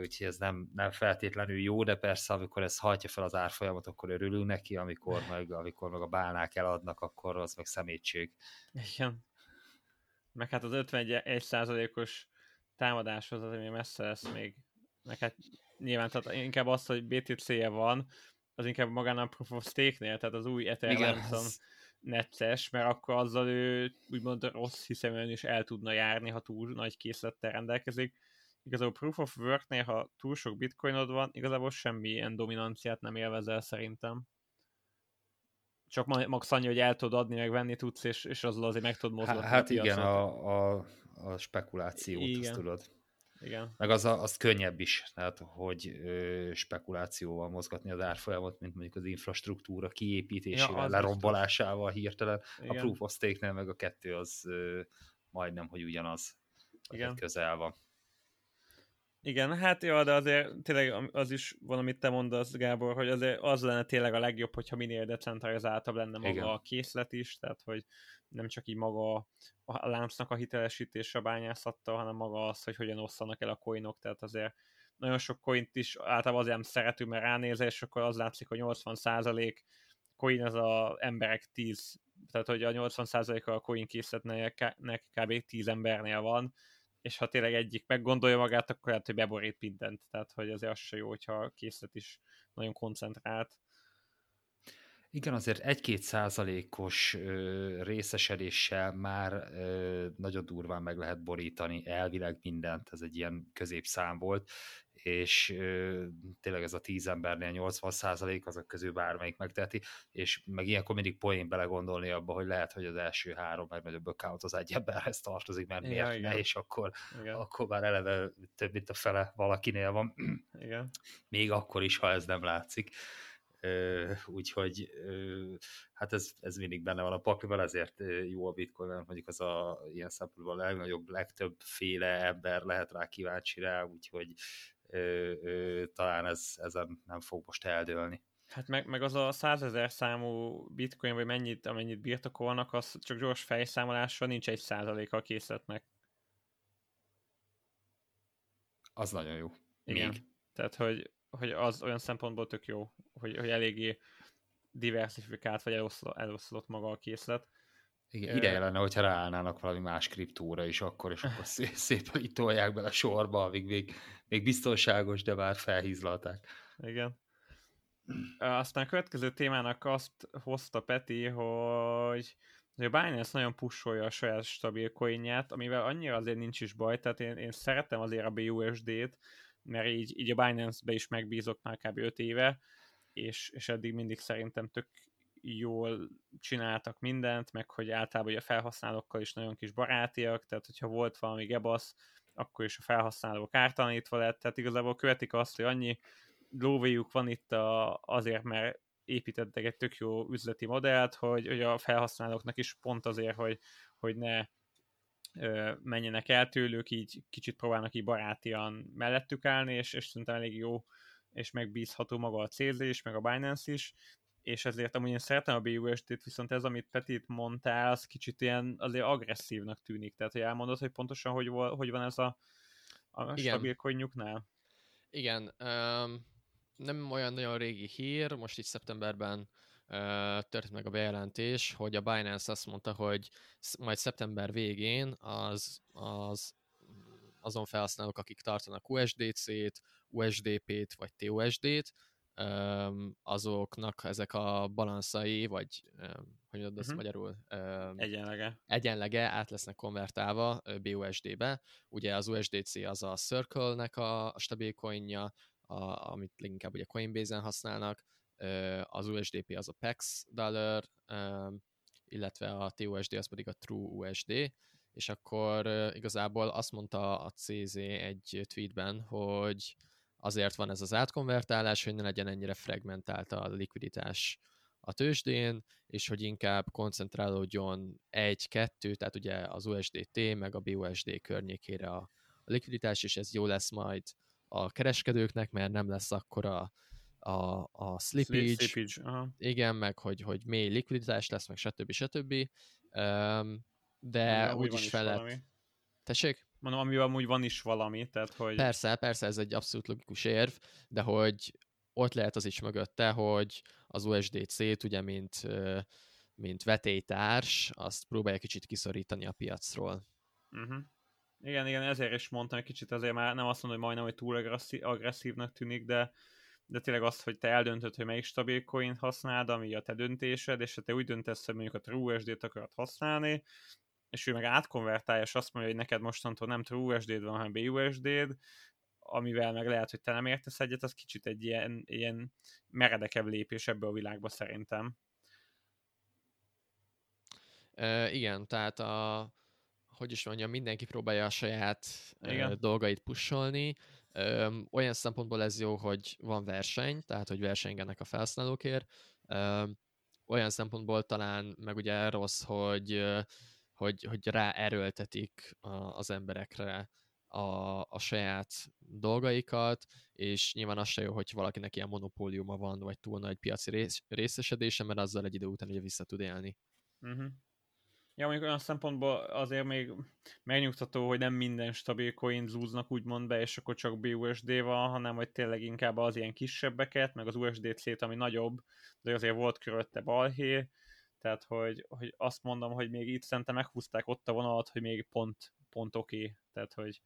úgyhogy ez nem, nem feltétlenül jó, de persze amikor ez hajtja fel az árfolyamot, akkor örülünk neki, amikor meg, amikor meg a bálnák eladnak, akkor az meg szemétség. Igen meg hát az 51%-os támadáshoz azért még messze lesz még, meg hát nyilván tehát inkább az, hogy BTC-je van, az inkább magán a Proof of Stake-nél, tehát az új Ethereum ez... necces, mert akkor azzal ő úgymond rossz hiszeműen is el tudna járni, ha túl nagy készlettel rendelkezik. Igazából Proof of Work-nél, ha túl sok bitcoinod van, igazából semmilyen dominanciát nem élvezel szerintem csak max annyi, hogy el tudod adni, meg venni tudsz, és, és azzal azért meg tudod mozgatni Hát a igen, a, a, a spekulációt, igen. azt tudod. Igen. Meg az, a, az könnyebb is, tehát hogy ö, spekulációval mozgatni az árfolyamot, mint mondjuk az infrastruktúra kiépítésével, ja, lerombolásával hirtelen. Igen. A proof of stake meg a kettő az ö, majdnem, hogy ugyanaz. Igen. Közel van. Igen, hát jó, de azért tényleg az is van, amit te mondasz, Gábor, hogy azért az lenne tényleg a legjobb, hogyha minél decentralizáltabb lenne maga Igen. a készlet is, tehát hogy nem csak így maga a láncnak a hitelesítése a bányászattal, hanem maga az, hogy hogyan osszanak el a coinok, tehát azért nagyon sok coint is általában azért nem szeretünk, mert ránézel, és akkor az látszik, hogy 80% coin az a emberek 10, tehát hogy a 80%-a a coin készletnek kb. 10 embernél van, és ha tényleg egyik meggondolja magát, akkor lehet, hogy beborít mindent, tehát hogy azért az se jó, hogyha a készlet is nagyon koncentrált. Igen, azért egy-két százalékos részesedéssel már ö, nagyon durván meg lehet borítani elvileg mindent, ez egy ilyen középszám volt, és ö, tényleg ez a tíz embernél 80 százalék azok közül bármelyik megteheti, és meg ilyenkor mindig poén belegondolni abba, hogy lehet, hogy az első három legnagyobb account az egy emberhez tartozik, mert miért ja, ne, és akkor, igen. akkor már eleve több mint a fele valakinél van. Igen. Még akkor is, ha ez nem látszik úgyhogy hát ez, ez mindig benne van a pakliban, ezért jó a bitcoin, mert mondjuk az a ilyen szempontból a legnagyobb, legtöbb féle ember lehet rá kíváncsi rá, úgyhogy talán ez, ezen nem fog most eldőlni. Hát meg, meg az a százezer számú bitcoin, vagy mennyit, amennyit birtokolnak, az csak gyors fejszámolással nincs egy százaléka a készletnek. Az nagyon jó. Igen. Még. Tehát, hogy, hogy az olyan szempontból tök jó, hogy, hogy eléggé diversifikált, vagy eloszlott, eloszlott maga a készlet. Igen, ideje lenne, hogyha ráállnának valami más kriptóra is akkor, és akkor szépen itt tolják bele sorba, amíg még, még biztonságos, de már felhízlalták. Igen. Aztán a következő témának azt hozta Peti, hogy a Binance nagyon pusolja a saját stabil coinját, amivel annyira azért nincs is baj, tehát én, én szeretem azért a BUSD-t, mert így, így a Binance-be is megbízok már kb. 5 éve, és, és eddig mindig szerintem tök jól csináltak mindent, meg hogy általában a felhasználókkal is nagyon kis barátiak, tehát hogyha volt valami gebasz, akkor is a felhasználók ártalanítva lett, tehát igazából követik azt, hogy annyi lóvéjuk van itt a, azért, mert építettek egy tök jó üzleti modellt, hogy, hogy a felhasználóknak is pont azért, hogy, hogy ne ö, menjenek el tőlük, így kicsit próbálnak így barátian mellettük állni, és, és szerintem elég jó és megbízható maga a CZ is, meg a Binance is, és ezért amúgy én szeretem a BUSD-t, viszont ez, amit Petit mondtál, az kicsit ilyen azért agresszívnak tűnik. Tehát, hogy elmondod, hogy pontosan hogy, hogy van ez a, a stabil coinjuknál? Igen, um, nem olyan nagyon régi hír, most itt szeptemberben uh, történt meg a bejelentés, hogy a Binance azt mondta, hogy majd szeptember végén az, az azon felhasználók, akik tartanak USDC-t, USDP-t vagy TUSD-t, azoknak ezek a balanszai, vagy hogy mondod uh-huh. magyarul? Egyenlege. Egyenlege át lesznek konvertálva BUSD-be. Ugye az USDC az a Circle-nek a, a stabil coinja, a, amit leginkább ugye Coinbase-en használnak, az USDP az a PEX dollar, illetve a TUSD az pedig a True USD, és akkor igazából azt mondta a CZ egy tweetben, hogy azért van ez az átkonvertálás, hogy ne legyen ennyire fragmentált a likviditás a tőzsdén, és hogy inkább koncentrálódjon egy-kettő, tehát ugye az USDT meg a BUSD környékére a, a likviditás, és ez jó lesz majd a kereskedőknek, mert nem lesz akkora a, a slippage, slippage aha. igen, meg hogy, hogy mély likviditás lesz, meg stb. stb. Um, de úgyis fel lett... Tessék? Mondom, amivel amúgy van is valami, tehát hogy... Persze, persze, ez egy abszolút logikus érv, de hogy ott lehet az is mögötte, hogy az USDC-t ugye, mint, mint vetélytárs, azt próbálja kicsit kiszorítani a piacról. Uh-huh. Igen, igen, ezért is mondtam egy kicsit, azért már nem azt mondom, hogy majdnem, hogy túl agresszív, agresszívnak tűnik, de, de tényleg azt, hogy te eldöntöd, hogy melyik stabil coin használd, ami a te döntésed, és ha te úgy döntesz, hogy mondjuk a TrueUSD-t akarod használni, és ő meg átkonvertálja, és azt mondja, hogy neked mostantól nem TrueUSD-d van, hanem BUSD-d, amivel meg lehet, hogy te nem értesz egyet, az kicsit egy ilyen, ilyen meredekebb lépés ebbe a világba szerintem. E, igen, tehát a, hogy is mondjam, mindenki próbálja a saját igen. dolgait pusolni. Ö, olyan szempontból ez jó, hogy van verseny, tehát hogy versengenek a felhasználókért. Ö, olyan szempontból talán meg ugye rossz, hogy hogy, hogy ráerőltetik a, az emberekre a, a saját dolgaikat, és nyilván az se jó, hogy valakinek ilyen monopóliuma van, vagy túl nagy piaci rész, részesedése, mert azzal egy idő után ugye vissza tud élni. Uh-huh. Ja, mondjuk olyan szempontból azért még megnyugtató, hogy nem minden stabil coin zúznak úgymond be, és akkor csak BUSD van, hanem hogy tényleg inkább az ilyen kisebbeket, meg az USDC-t, ami nagyobb, de azért volt körülötte balhé, tehát hogy, hogy azt mondom, hogy még itt szerintem meghúzták ott a vonalat, hogy még pont, pont oké, okay. tehát hogy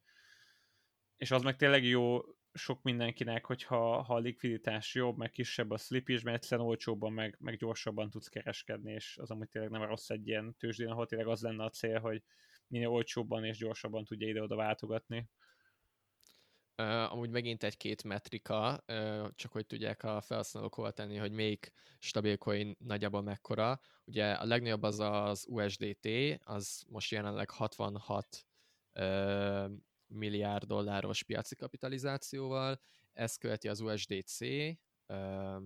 és az meg tényleg jó sok mindenkinek, hogyha ha a likviditás jobb, meg kisebb a slip is, mert egyszerűen olcsóbban, meg, meg gyorsabban tudsz kereskedni, és az amúgy tényleg nem rossz egy ilyen tőzsdén, ahol tényleg az lenne a cél, hogy minél olcsóbban és gyorsabban tudja ide-oda váltogatni. Uh, amúgy megint egy-két metrika, uh, csak hogy tudják a felhasználók hova tenni, hogy melyik stabil coin nagyjából mekkora. Ugye a legnagyobb az az USDT, az most jelenleg 66 uh, milliárd dolláros piaci kapitalizációval, ezt követi az USDC, uh,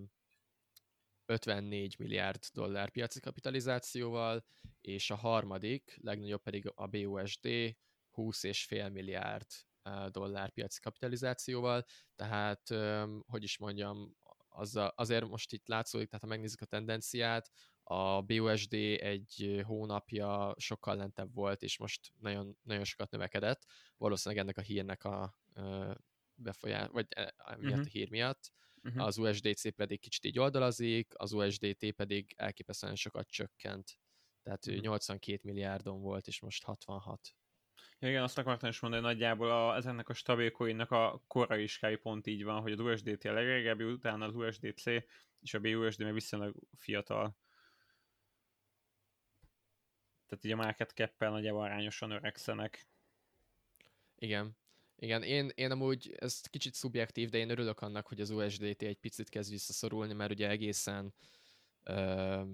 54 milliárd dollár piaci kapitalizációval, és a harmadik, legnagyobb pedig a BUSD, 20,5 milliárd dollár piaci kapitalizációval, tehát, hogy is mondjam, az azért most itt látszódik, tehát ha megnézzük a tendenciát, a BUSD egy hónapja sokkal lentebb volt, és most nagyon, nagyon sokat növekedett, valószínűleg ennek a hírnek a befolyás, vagy e, miatt uh-huh. a hír miatt. Uh-huh. Az USDC pedig kicsit így oldalazik, az USDT pedig elképesztően sokat csökkent. Tehát uh-huh. 82 milliárdon volt, és most 66. Igen, azt akartam is mondani, hogy nagyjából a, ezennek a stabil coinnak a korai iskái pont így van, hogy az USDT a legrégebbi, utána az USDC, és a BUSD még viszonylag fiatal. Tehát így a market cap nagyjából arányosan öregszenek. Igen. Igen, én, én amúgy, ez kicsit szubjektív, de én örülök annak, hogy az USDT egy picit kezd visszaszorulni, mert ugye egészen uh,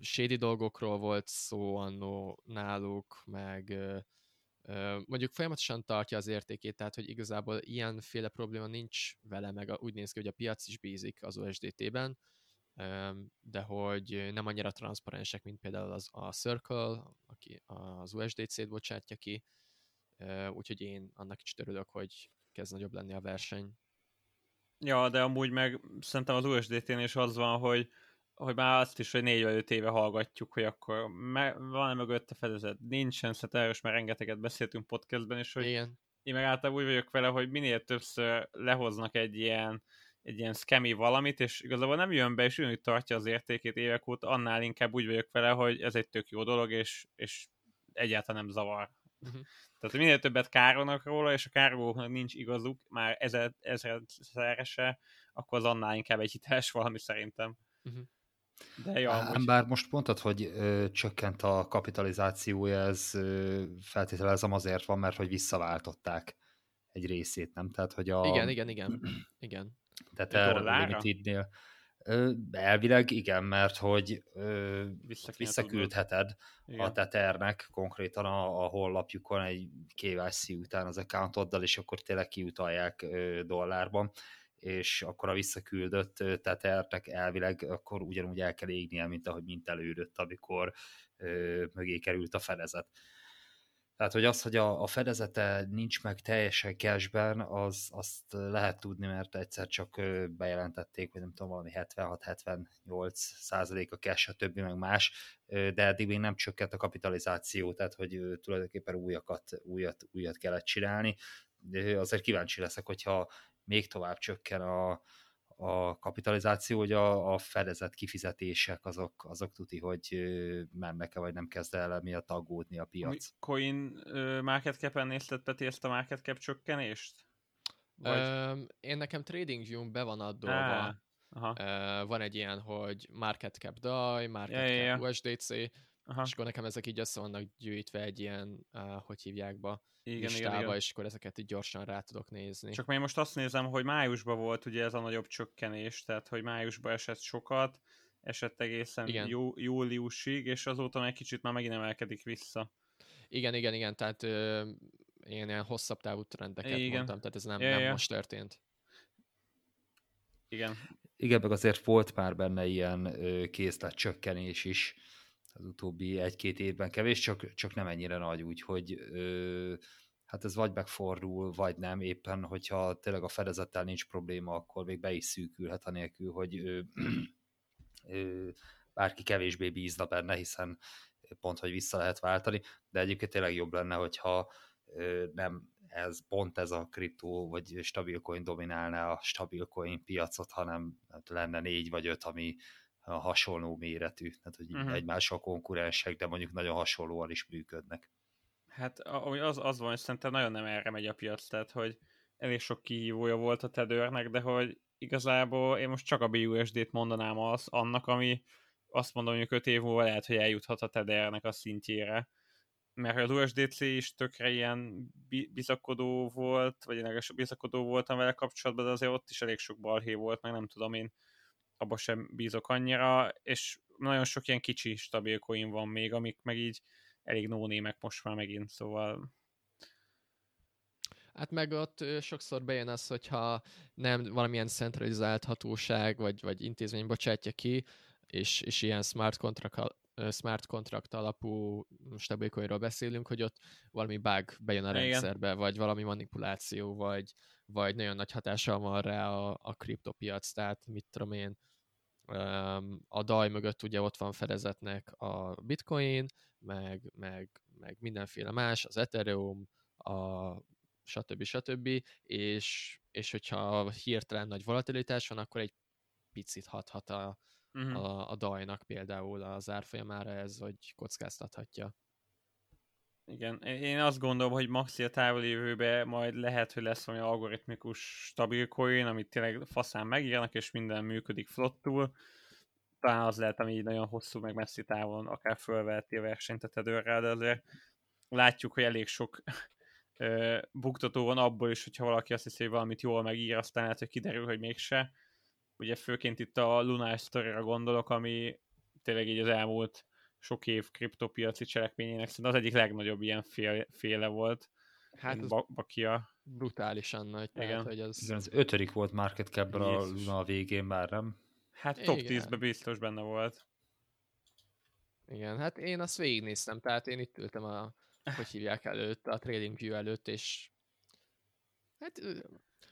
shady dolgokról volt szó annó náluk, meg uh, mondjuk folyamatosan tartja az értékét, tehát hogy igazából ilyenféle probléma nincs vele, meg úgy néz ki, hogy a piac is bízik az USDT-ben, de hogy nem annyira transzparensek, mint például az, a Circle, aki az USDC-t bocsátja ki, úgyhogy én annak is örülök, hogy kezd nagyobb lenni a verseny. Ja, de amúgy meg szerintem az USDT-nél is az van, hogy hogy már azt is, hogy négy vagy öt éve hallgatjuk, hogy akkor me- van-e mögötte fedezet? Nincsen, szóval erős, mert rengeteget beszéltünk podcastben, és hogy Igen. én meg általában úgy vagyok vele, hogy minél többször lehoznak egy ilyen egy ilyen scammy valamit, és igazából nem jön be, és ugyanúgy tartja az értékét évek óta, annál inkább úgy vagyok vele, hogy ez egy tök jó dolog, és, és egyáltalán nem zavar. Uh-huh. Tehát minél többet károlnak róla, és a károlóknak nincs igazuk, már ezer, ezerszerese, akkor az annál inkább egy hiteles valami szerintem. Uh-huh. De jó, amúgy... Bár most mondtad, hogy ö, csökkent a kapitalizációja, ez ö, feltételezem azért van, mert hogy visszaváltották egy részét, nem? Tehát, hogy a... Igen, igen, igen. igen. Tehát erre Limitednél elvileg igen, mert hogy ö, visszaküldheted igen. a Tethernek konkrétan a, a honlapjukon egy KYC után az accountoddal, és akkor tényleg kiutalják ö, dollárban és akkor a visszaküldött teternek elvileg akkor ugyanúgy el kell égnie, mint ahogy mint elődött, amikor ö, mögé került a fedezet. Tehát, hogy az, hogy a, a fedezete nincs meg teljesen cashben, az, azt lehet tudni, mert egyszer csak bejelentették, hogy nem tudom, valami 76-78 százalék a cash, a többi meg más, de eddig még nem csökkent a kapitalizáció, tehát hogy tulajdonképpen újakat, újat, újat kellett csinálni. Azért kíváncsi leszek, hogyha még tovább csökken a, a kapitalizáció, hogy a, a fedezett kifizetések azok, azok tuti, hogy mennek-e, vagy nem kezd el miatt aggódni a piac. Coin market cap-en nézted, Peti, ezt a market cap csökkenést? Vagy... Um, én nekem TradingView be van. Ah, aha. Van egy ilyen, hogy market cap DAI, market ja, cap ja, ja. USDC, Aha. és akkor nekem ezek így össze vannak gyűjtve egy ilyen, uh, hogy hívják be, igen, listába, igen, igen. és akkor ezeket így gyorsan rá tudok nézni. Csak én most azt nézem, hogy májusban volt ugye ez a nagyobb csökkenés, tehát hogy májusban esett sokat, esett egészen igen. Jú, júliusig, és azóta meg kicsit már megint emelkedik vissza. Igen, igen, igen, tehát ö, én ilyen hosszabb távú trendeket igen. mondtam, tehát ez nem, ja, nem ja. most történt. Igen. Igen, meg azért volt már benne ilyen készlet csökkenés is, az utóbbi egy-két évben kevés, csak, csak nem ennyire nagy, úgyhogy ö, hát ez vagy megfordul, vagy nem, éppen hogyha tényleg a fedezettel nincs probléma, akkor még be is szűkülhet anélkül, hogy ö, ö, bárki kevésbé bízna benne, hiszen pont, hogy vissza lehet váltani, de egyébként tényleg jobb lenne, hogyha ö, nem ez pont ez a kriptó vagy stabil coin dominálná a stabil coin piacot, hanem hát lenne négy vagy öt, ami hasonló méretű, tehát hogy uh-huh. egymással konkurensek, de mondjuk nagyon hasonlóan is működnek. Hát az, az van, hogy szerintem nagyon nem erre megy a piac, tehát hogy elég sok kihívója volt a tedőrnek, de hogy igazából én most csak a BUSD-t mondanám az, annak, ami azt mondom, hogy 5 év múlva lehet, hogy eljuthat a tedőrnek a szintjére. Mert az USDC is tökre ilyen bizakodó volt, vagy én bizakodó voltam vele kapcsolatban, de azért ott is elég sok balhé volt, meg nem tudom én, abba sem bízok annyira, és nagyon sok ilyen kicsi stabil coin van még, amik meg így elég nónémek most már megint, szóval Hát meg ott sokszor bejön az, hogyha nem valamilyen centralizált hatóság vagy, vagy intézmény bocsátja ki, és, és ilyen smart contract, smart contract alapú stabilcoinról beszélünk, hogy ott valami bug bejön a Igen. rendszerbe, vagy valami manipuláció, vagy, vagy nagyon nagy hatással van rá a, a kriptopiac, tehát mit tudom én, a DAI mögött ugye ott van fedezetnek a bitcoin, meg, meg, meg mindenféle más, az Ethereum, a stb. stb. És, és hogyha hirtelen nagy volatilitás van, akkor egy picit hathat a, uh-huh. a, a dajnak például az árfolyamára ez, hogy kockáztathatja. Igen, én azt gondolom, hogy maxi a távoli jövőben majd lehet, hogy lesz valami algoritmikus stabil coin, amit tényleg faszán megírnak, és minden működik flottul. Talán az lehet, ami így nagyon hosszú, meg messzi távon akár fölveheti a versenyt a tedőrrel, de azért látjuk, hogy elég sok buktató van abból is, hogyha valaki azt hiszi, hogy valamit jól megír, aztán lehet, hogy kiderül, hogy mégse. Ugye főként itt a Lunás story gondolok, ami tényleg így az elmúlt sok év kriptopiaci cselekményének szerintem az egyik legnagyobb ilyen fél, féle volt. Hát ez Bakia. brutálisan nagy. Igen. Tehát, hogy az... Igen, az ötödik volt market cap a Luna a végén már, nem? Hát top 10-ben biztos benne volt. Igen, hát én azt végignéztem, tehát én itt ültem a hogy hívják előtt, a TradingView előtt, és hát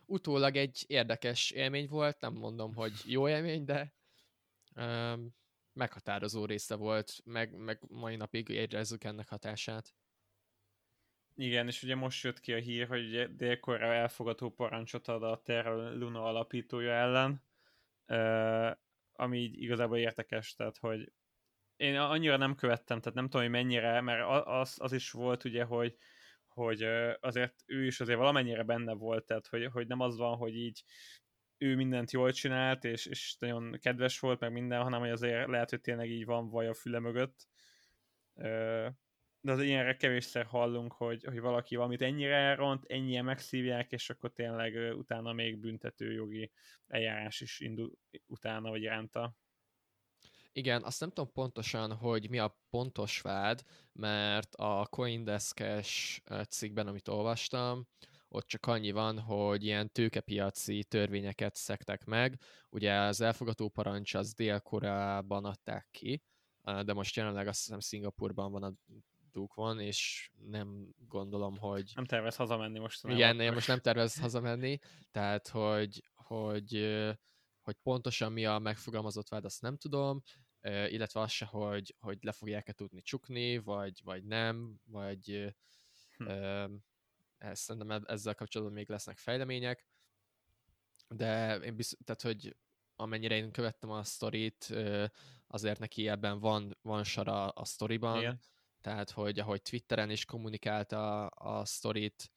utólag egy érdekes élmény volt, nem mondom, hogy jó élmény, de um, meghatározó része volt, meg, meg mai napig érezzük ennek hatását. Igen, és ugye most jött ki a hír, hogy dél elfogadó parancsot ad a Terra Luna alapítója ellen, ami így igazából értekes, tehát hogy én annyira nem követtem, tehát nem tudom, hogy mennyire, mert az, az is volt ugye, hogy, hogy azért ő is azért valamennyire benne volt, tehát hogy, hogy nem az van, hogy így ő mindent jól csinált, és, és nagyon kedves volt, meg minden, hanem hogy azért lehet, hogy tényleg így van vaj a füle mögött. De az ilyenre kevésszer hallunk, hogy, hogy valaki valamit ennyire elront, ennyien megszívják, és akkor tényleg utána még büntető jogi eljárás is indul utána, vagy iránta. Igen, azt nem tudom pontosan, hogy mi a pontos vád, mert a Coindesk-es cikkben, amit olvastam, ott csak annyi van, hogy ilyen tőkepiaci törvényeket szektek meg. Ugye az elfogató parancs az Dél-Koreában adták ki, de most jelenleg azt hiszem Szingapurban van a van, és nem gondolom, hogy... Nem tervez hazamenni most. Igen, én most nem tervez hazamenni, tehát hogy, hogy, hogy pontosan mi a megfogalmazott vád, azt nem tudom, illetve az se, hogy, hogy le fogják-e tudni csukni, vagy, vagy nem, vagy hm. Ez, szerintem ezzel kapcsolatban még lesznek fejlemények, de én biztos, tehát, hogy amennyire én követtem a sztorit, azért neki ebben van, van sara a sztoriban, Igen. tehát, hogy ahogy Twitteren is kommunikálta a sztorit,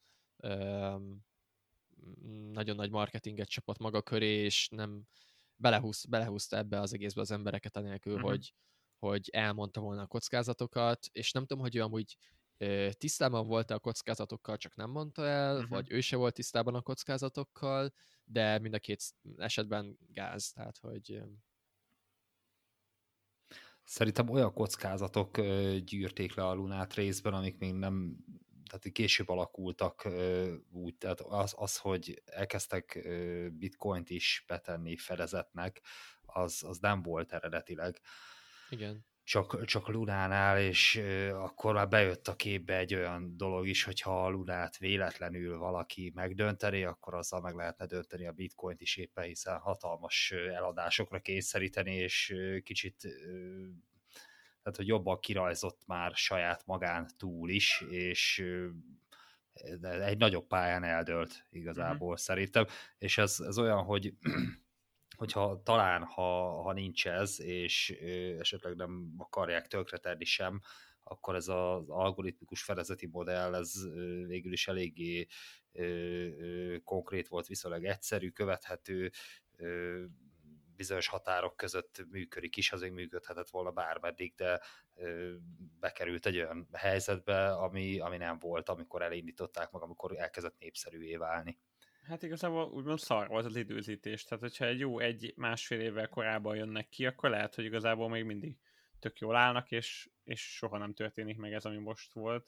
nagyon nagy marketinget csapott maga köré, és nem, belehúz, belehúzta ebbe az egészbe az embereket anélkül, uh-huh. hogy, hogy elmondta volna a kockázatokat, és nem tudom, hogy ő amúgy tisztában volt-e a kockázatokkal, csak nem mondta el, uh-huh. vagy ő se volt tisztában a kockázatokkal, de mind a két esetben gáz, tehát hogy... Szerintem olyan kockázatok gyűrték le a Lunát részben, amik még nem tehát később alakultak úgy, tehát az, az hogy elkezdtek bitcoint is betenni fedezetnek, az, az nem volt eredetileg. Igen. Csak, csak Lunánál, és akkor már bejött a képbe egy olyan dolog is, hogyha a Lunát véletlenül valaki megdönteni, akkor azzal meg lehetne dönteni a bitcoint is éppen, hiszen hatalmas eladásokra kényszeríteni, és kicsit tehát hogy jobban kirajzott már saját magán túl is, és egy nagyobb pályán eldőlt igazából uh-huh. szerintem, és ez, ez olyan, hogy hogyha talán, ha, ha nincs ez, és esetleg nem akarják tönkretenni sem akkor ez az algoritmikus fedezeti modell, ez végül is eléggé konkrét volt, viszonylag egyszerű, követhető, bizonyos határok között működik is, azért működhetett volna bármeddig, de bekerült egy olyan helyzetbe, ami, ami nem volt, amikor elindították meg, amikor elkezdett népszerűvé válni. Hát igazából úgymond szar volt az időzítés, tehát hogyha egy jó egy-másfél évvel korábban jönnek ki, akkor lehet, hogy igazából még mindig tök jól állnak, és, és soha nem történik meg ez, ami most volt.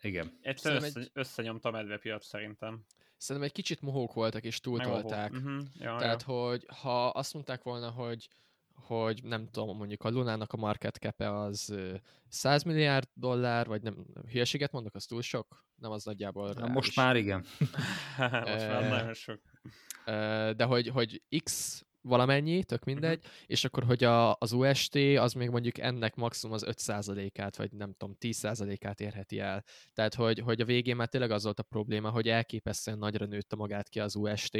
Igen. Egyszerűen össze, egy... összenyomta a medvepiac szerintem. Szerintem egy kicsit mohók voltak, és túltolták. Uh-huh. Ja, Tehát, ja. hogy ha azt mondták volna, hogy hogy nem tudom, mondjuk a Lunának a market cap az 100 milliárd dollár, vagy nem, hülyeséget mondok, az túl sok? Nem az nagyjából Na, Most már igen. most már nagyon sok. De hogy, hogy X valamennyi, tök mindegy, uh-huh. és akkor, hogy a, az UST az még mondjuk ennek maximum az 5%-át, vagy nem tudom, 10%-át érheti el. Tehát, hogy, hogy a végén már tényleg az volt a probléma, hogy elképesztően nagyra nőtte magát ki az UST,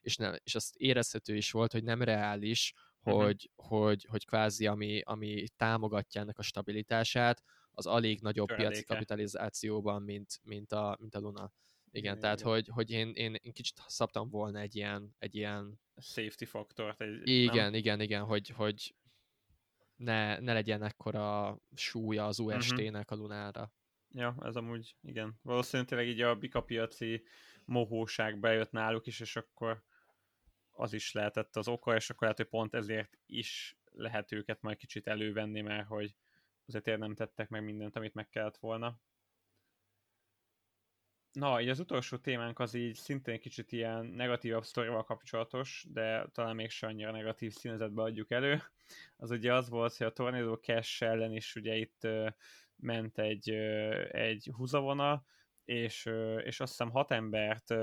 és, nem, és azt érezhető is volt, hogy nem reális, uh-huh. hogy, hogy, hogy kvázi ami, ami támogatja ennek a stabilitását, az alig nagyobb Töredéke. piaci kapitalizációban, mint, mint, a, mint a Luna. Igen, igen tehát. Hogy, hogy én, én, én kicsit szabtam volna egy ilyen, egy ilyen safety faktort. Egy, igen, nem? igen, igen, hogy, hogy ne, ne legyen ekkora súlya az UST-nek uh-huh. a Lunára. Ja, ez amúgy, igen. Valószínűleg így a bikapiaci mohóság bejött náluk is, és akkor az is lehetett az oka, és akkor lehet, hogy pont ezért is lehet őket majd kicsit elővenni, mert hogy azért nem tettek meg mindent, amit meg kellett volna. Na, így az utolsó témánk az így szintén kicsit ilyen negatívabb sztorival kapcsolatos, de talán még se annyira negatív színezetbe adjuk elő. Az ugye az volt, hogy a Tornado Cash ellen is ugye itt uh, ment egy, uh, egy húzavona, és, uh, és azt hiszem hat embert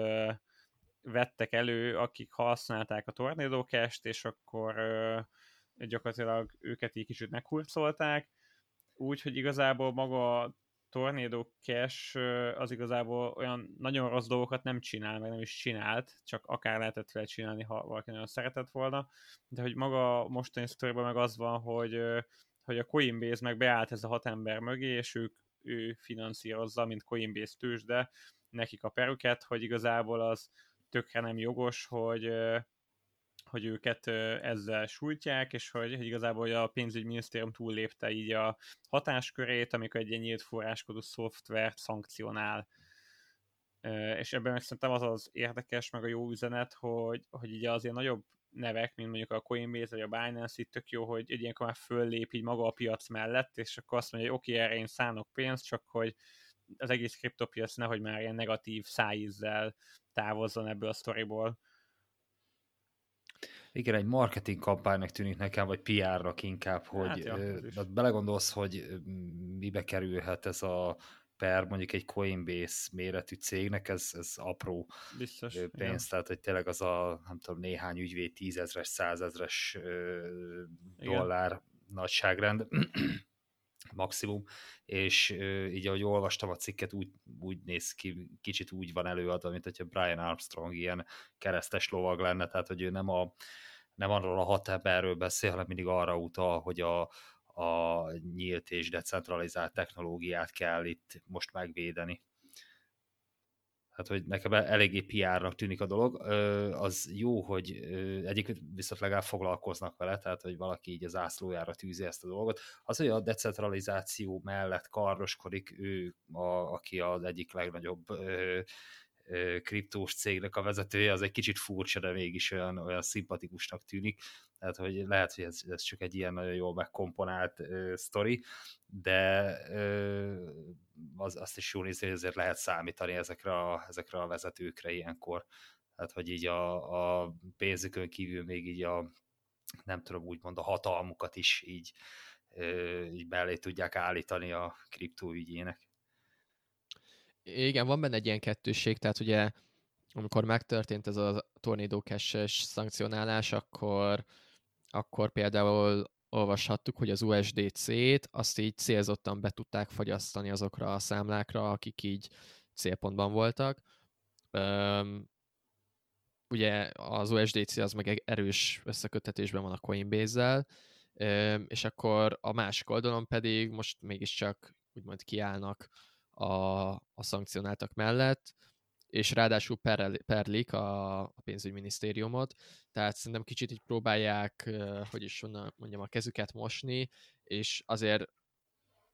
vettek elő, akik használták a Tornado Cash-t, és akkor uh, gyakorlatilag őket így kicsit meghurcolták, úgyhogy igazából maga Tornado Cash az igazából olyan nagyon rossz dolgokat nem csinál, meg nem is csinált, csak akár lehetett vele csinálni, ha valaki nagyon szeretett volna, de hogy maga mostani sztoriban meg az van, hogy, hogy a Coinbase meg beállt ez a hat ember mögé, és ők, ő finanszírozza, mint Coinbase tőzsde, nekik a perüket, hogy igazából az tökre nem jogos, hogy, hogy őket ezzel sújtják, és hogy, hogy igazából a pénzügyminisztérium túllépte így a hatáskörét, amikor egy ilyen nyílt forráskodó szoftvert szankcionál. És ebben meg szerintem az az érdekes, meg a jó üzenet, hogy, hogy így az ilyen nagyobb nevek, mint mondjuk a Coinbase vagy a Binance, itt tök jó, hogy egy ilyenkor már föllép így maga a piac mellett, és akkor azt mondja, hogy oké, okay, erre én szánok pénzt, csak hogy az egész kriptopiac nehogy már ilyen negatív szájízzel távozzon ebből a sztoriból. Igen, egy marketing kampánynak tűnik nekem, vagy PR-nak inkább, hogy hát, ja, uh, belegondolsz, hogy mibe kerülhet ez a per mondjuk egy Coinbase méretű cégnek, ez, ez apró Biztos, pénz, igen. tehát hogy tényleg az a, nem tudom, néhány ügyvéd tízezres, százezres dollár igen. nagyságrend maximum, és így ahogy olvastam a cikket, úgy, úgy néz ki, kicsit úgy van előadva, mint hogyha Brian Armstrong ilyen keresztes lovag lenne, tehát hogy ő nem a nem arról a hat emberről beszél, hanem mindig arra utal, hogy a, a nyílt és decentralizált technológiát kell itt most megvédeni. Hát, hogy nekem eléggé PR-nak tűnik a dolog. Az jó, hogy egyik viszont legalább foglalkoznak vele, tehát, hogy valaki így az ászlójára tűzi ezt a dolgot. Az, hogy a decentralizáció mellett kardoskodik ő, a, aki az egyik legnagyobb kriptós cégnek a vezetője, az egy kicsit furcsa, de mégis olyan, olyan szimpatikusnak tűnik. Tehát, hogy lehet, hogy ez, ez csak egy ilyen nagyon jól megkomponált uh, sztori, de uh, az, azt is jól nézni, hogy azért lehet számítani ezekre a, ezekre a vezetőkre ilyenkor. Tehát, hogy így a, a pénzükön kívül még így a nem tudom, úgymond a hatalmukat is így, így belé tudják állítani a kriptóügyének. Igen, van benne egy ilyen kettősség, tehát ugye amikor megtörtént ez a tornado cash szankcionálás, akkor, akkor például olvashattuk, hogy az USDC-t azt így célzottan be tudták fagyasztani azokra a számlákra, akik így célpontban voltak. Üm, ugye az USDC az meg erős összekötetésben van a Coinbase-zel, és akkor a másik oldalon pedig most mégiscsak úgymond kiállnak a, a szankcionáltak mellett, és ráadásul perlik a, a pénzügyminisztériumot, tehát szerintem kicsit így próbálják, hogy is mondjam, a kezüket mosni, és azért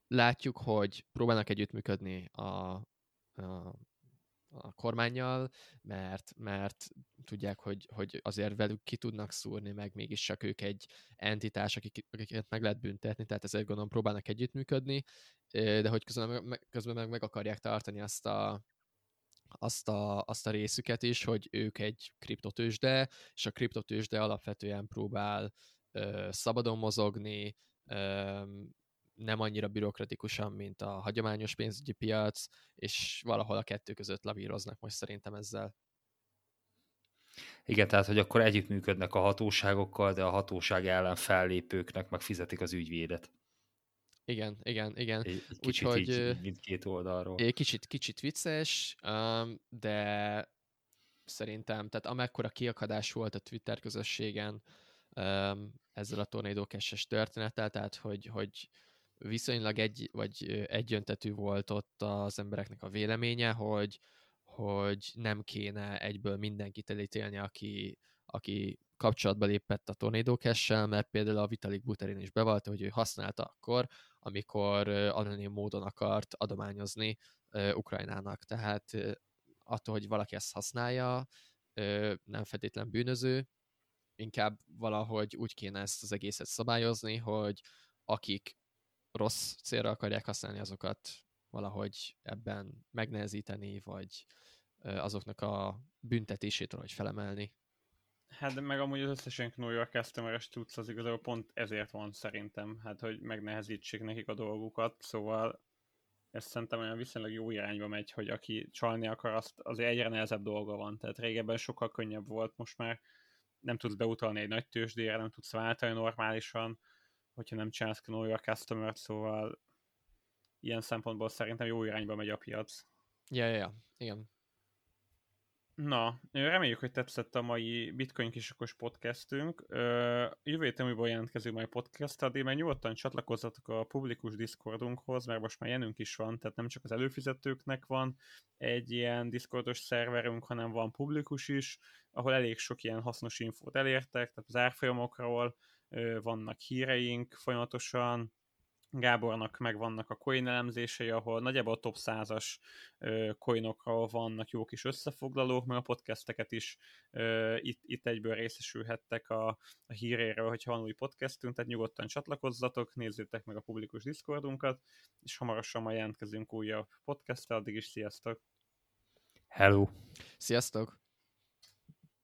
látjuk, hogy próbálnak együttműködni a, a, a kormányjal, mert, mert tudják, hogy, hogy azért velük ki tudnak szúrni, meg mégis csak ők egy entitás, akik, akiket meg lehet büntetni, tehát ezért gondolom próbálnak együttműködni, de hogy közben, közben meg, meg akarják tartani azt a, azt a, azt a részüket is, hogy ők egy kriptotősde, és a kriptotősde alapvetően próbál ö, szabadon mozogni, ö, nem annyira bürokratikusan, mint a hagyományos pénzügyi piac, és valahol a kettő között lavíroznak most szerintem ezzel. Igen, tehát, hogy akkor együttműködnek a hatóságokkal, de a hatóság ellen fellépőknek meg fizetik az ügyvédet. Igen, igen, igen. Egy, egy kicsit Úgyhogy, így mindkét oldalról. Egy kicsit, kicsit vicces, de szerintem, tehát amekkora kiakadás volt a Twitter közösségen ezzel a tornédókeses történettel, tehát hogy, hogy viszonylag egy, vagy egyöntetű volt ott az embereknek a véleménye, hogy, hogy nem kéne egyből mindenkit elítélni, aki, aki kapcsolatba lépett a Tornado mert például a Vitalik Buterin is bevallta, hogy ő használta akkor, amikor anonim módon akart adományozni Ukrajnának. Tehát attól, hogy valaki ezt használja, nem feltétlen bűnöző, inkább valahogy úgy kéne ezt az egészet szabályozni, hogy akik rossz célra akarják használni, azokat valahogy ebben megnehezíteni, vagy azoknak a büntetésétől, hogy felemelni. Hát meg amúgy az összes New York customer tudsz, az igazából pont ezért van szerintem, hát hogy megnehezítsék nekik a dolgukat, szóval ez szerintem olyan viszonylag jó irányba megy, hogy aki csalni akar, azt azért egyre nehezebb dolga van. Tehát régebben sokkal könnyebb volt, most már nem tudsz beutalni egy nagy tőzsdére, nem tudsz váltani normálisan, hogyha nem csinálsz Your customer szóval ilyen szempontból szerintem jó irányba megy a piac. Ja, ja, ja. igen. Na, reméljük, hogy tetszett a mai Bitcoin kisokos podcastünk. Jövő héten újból jelentkezünk majd podcast addig, mert nyugodtan csatlakozzatok a publikus Discordunkhoz, mert most már jenünk is van, tehát nem csak az előfizetőknek van egy ilyen Discordos szerverünk, hanem van publikus is, ahol elég sok ilyen hasznos infót elértek, tehát az árfolyamokról vannak híreink folyamatosan, Gábornak megvannak a coin elemzései, ahol nagyjából a top 100-as coinokról vannak jó kis összefoglalók, meg a podcasteket is itt, itt egyből részesülhettek a, a híréről, hogyha van új podcastünk, tehát nyugodtan csatlakozzatok, nézzétek meg a publikus Discordunkat, és hamarosan majd jelentkezünk újabb podcastra, addig is sziasztok! Hello! Sziasztok!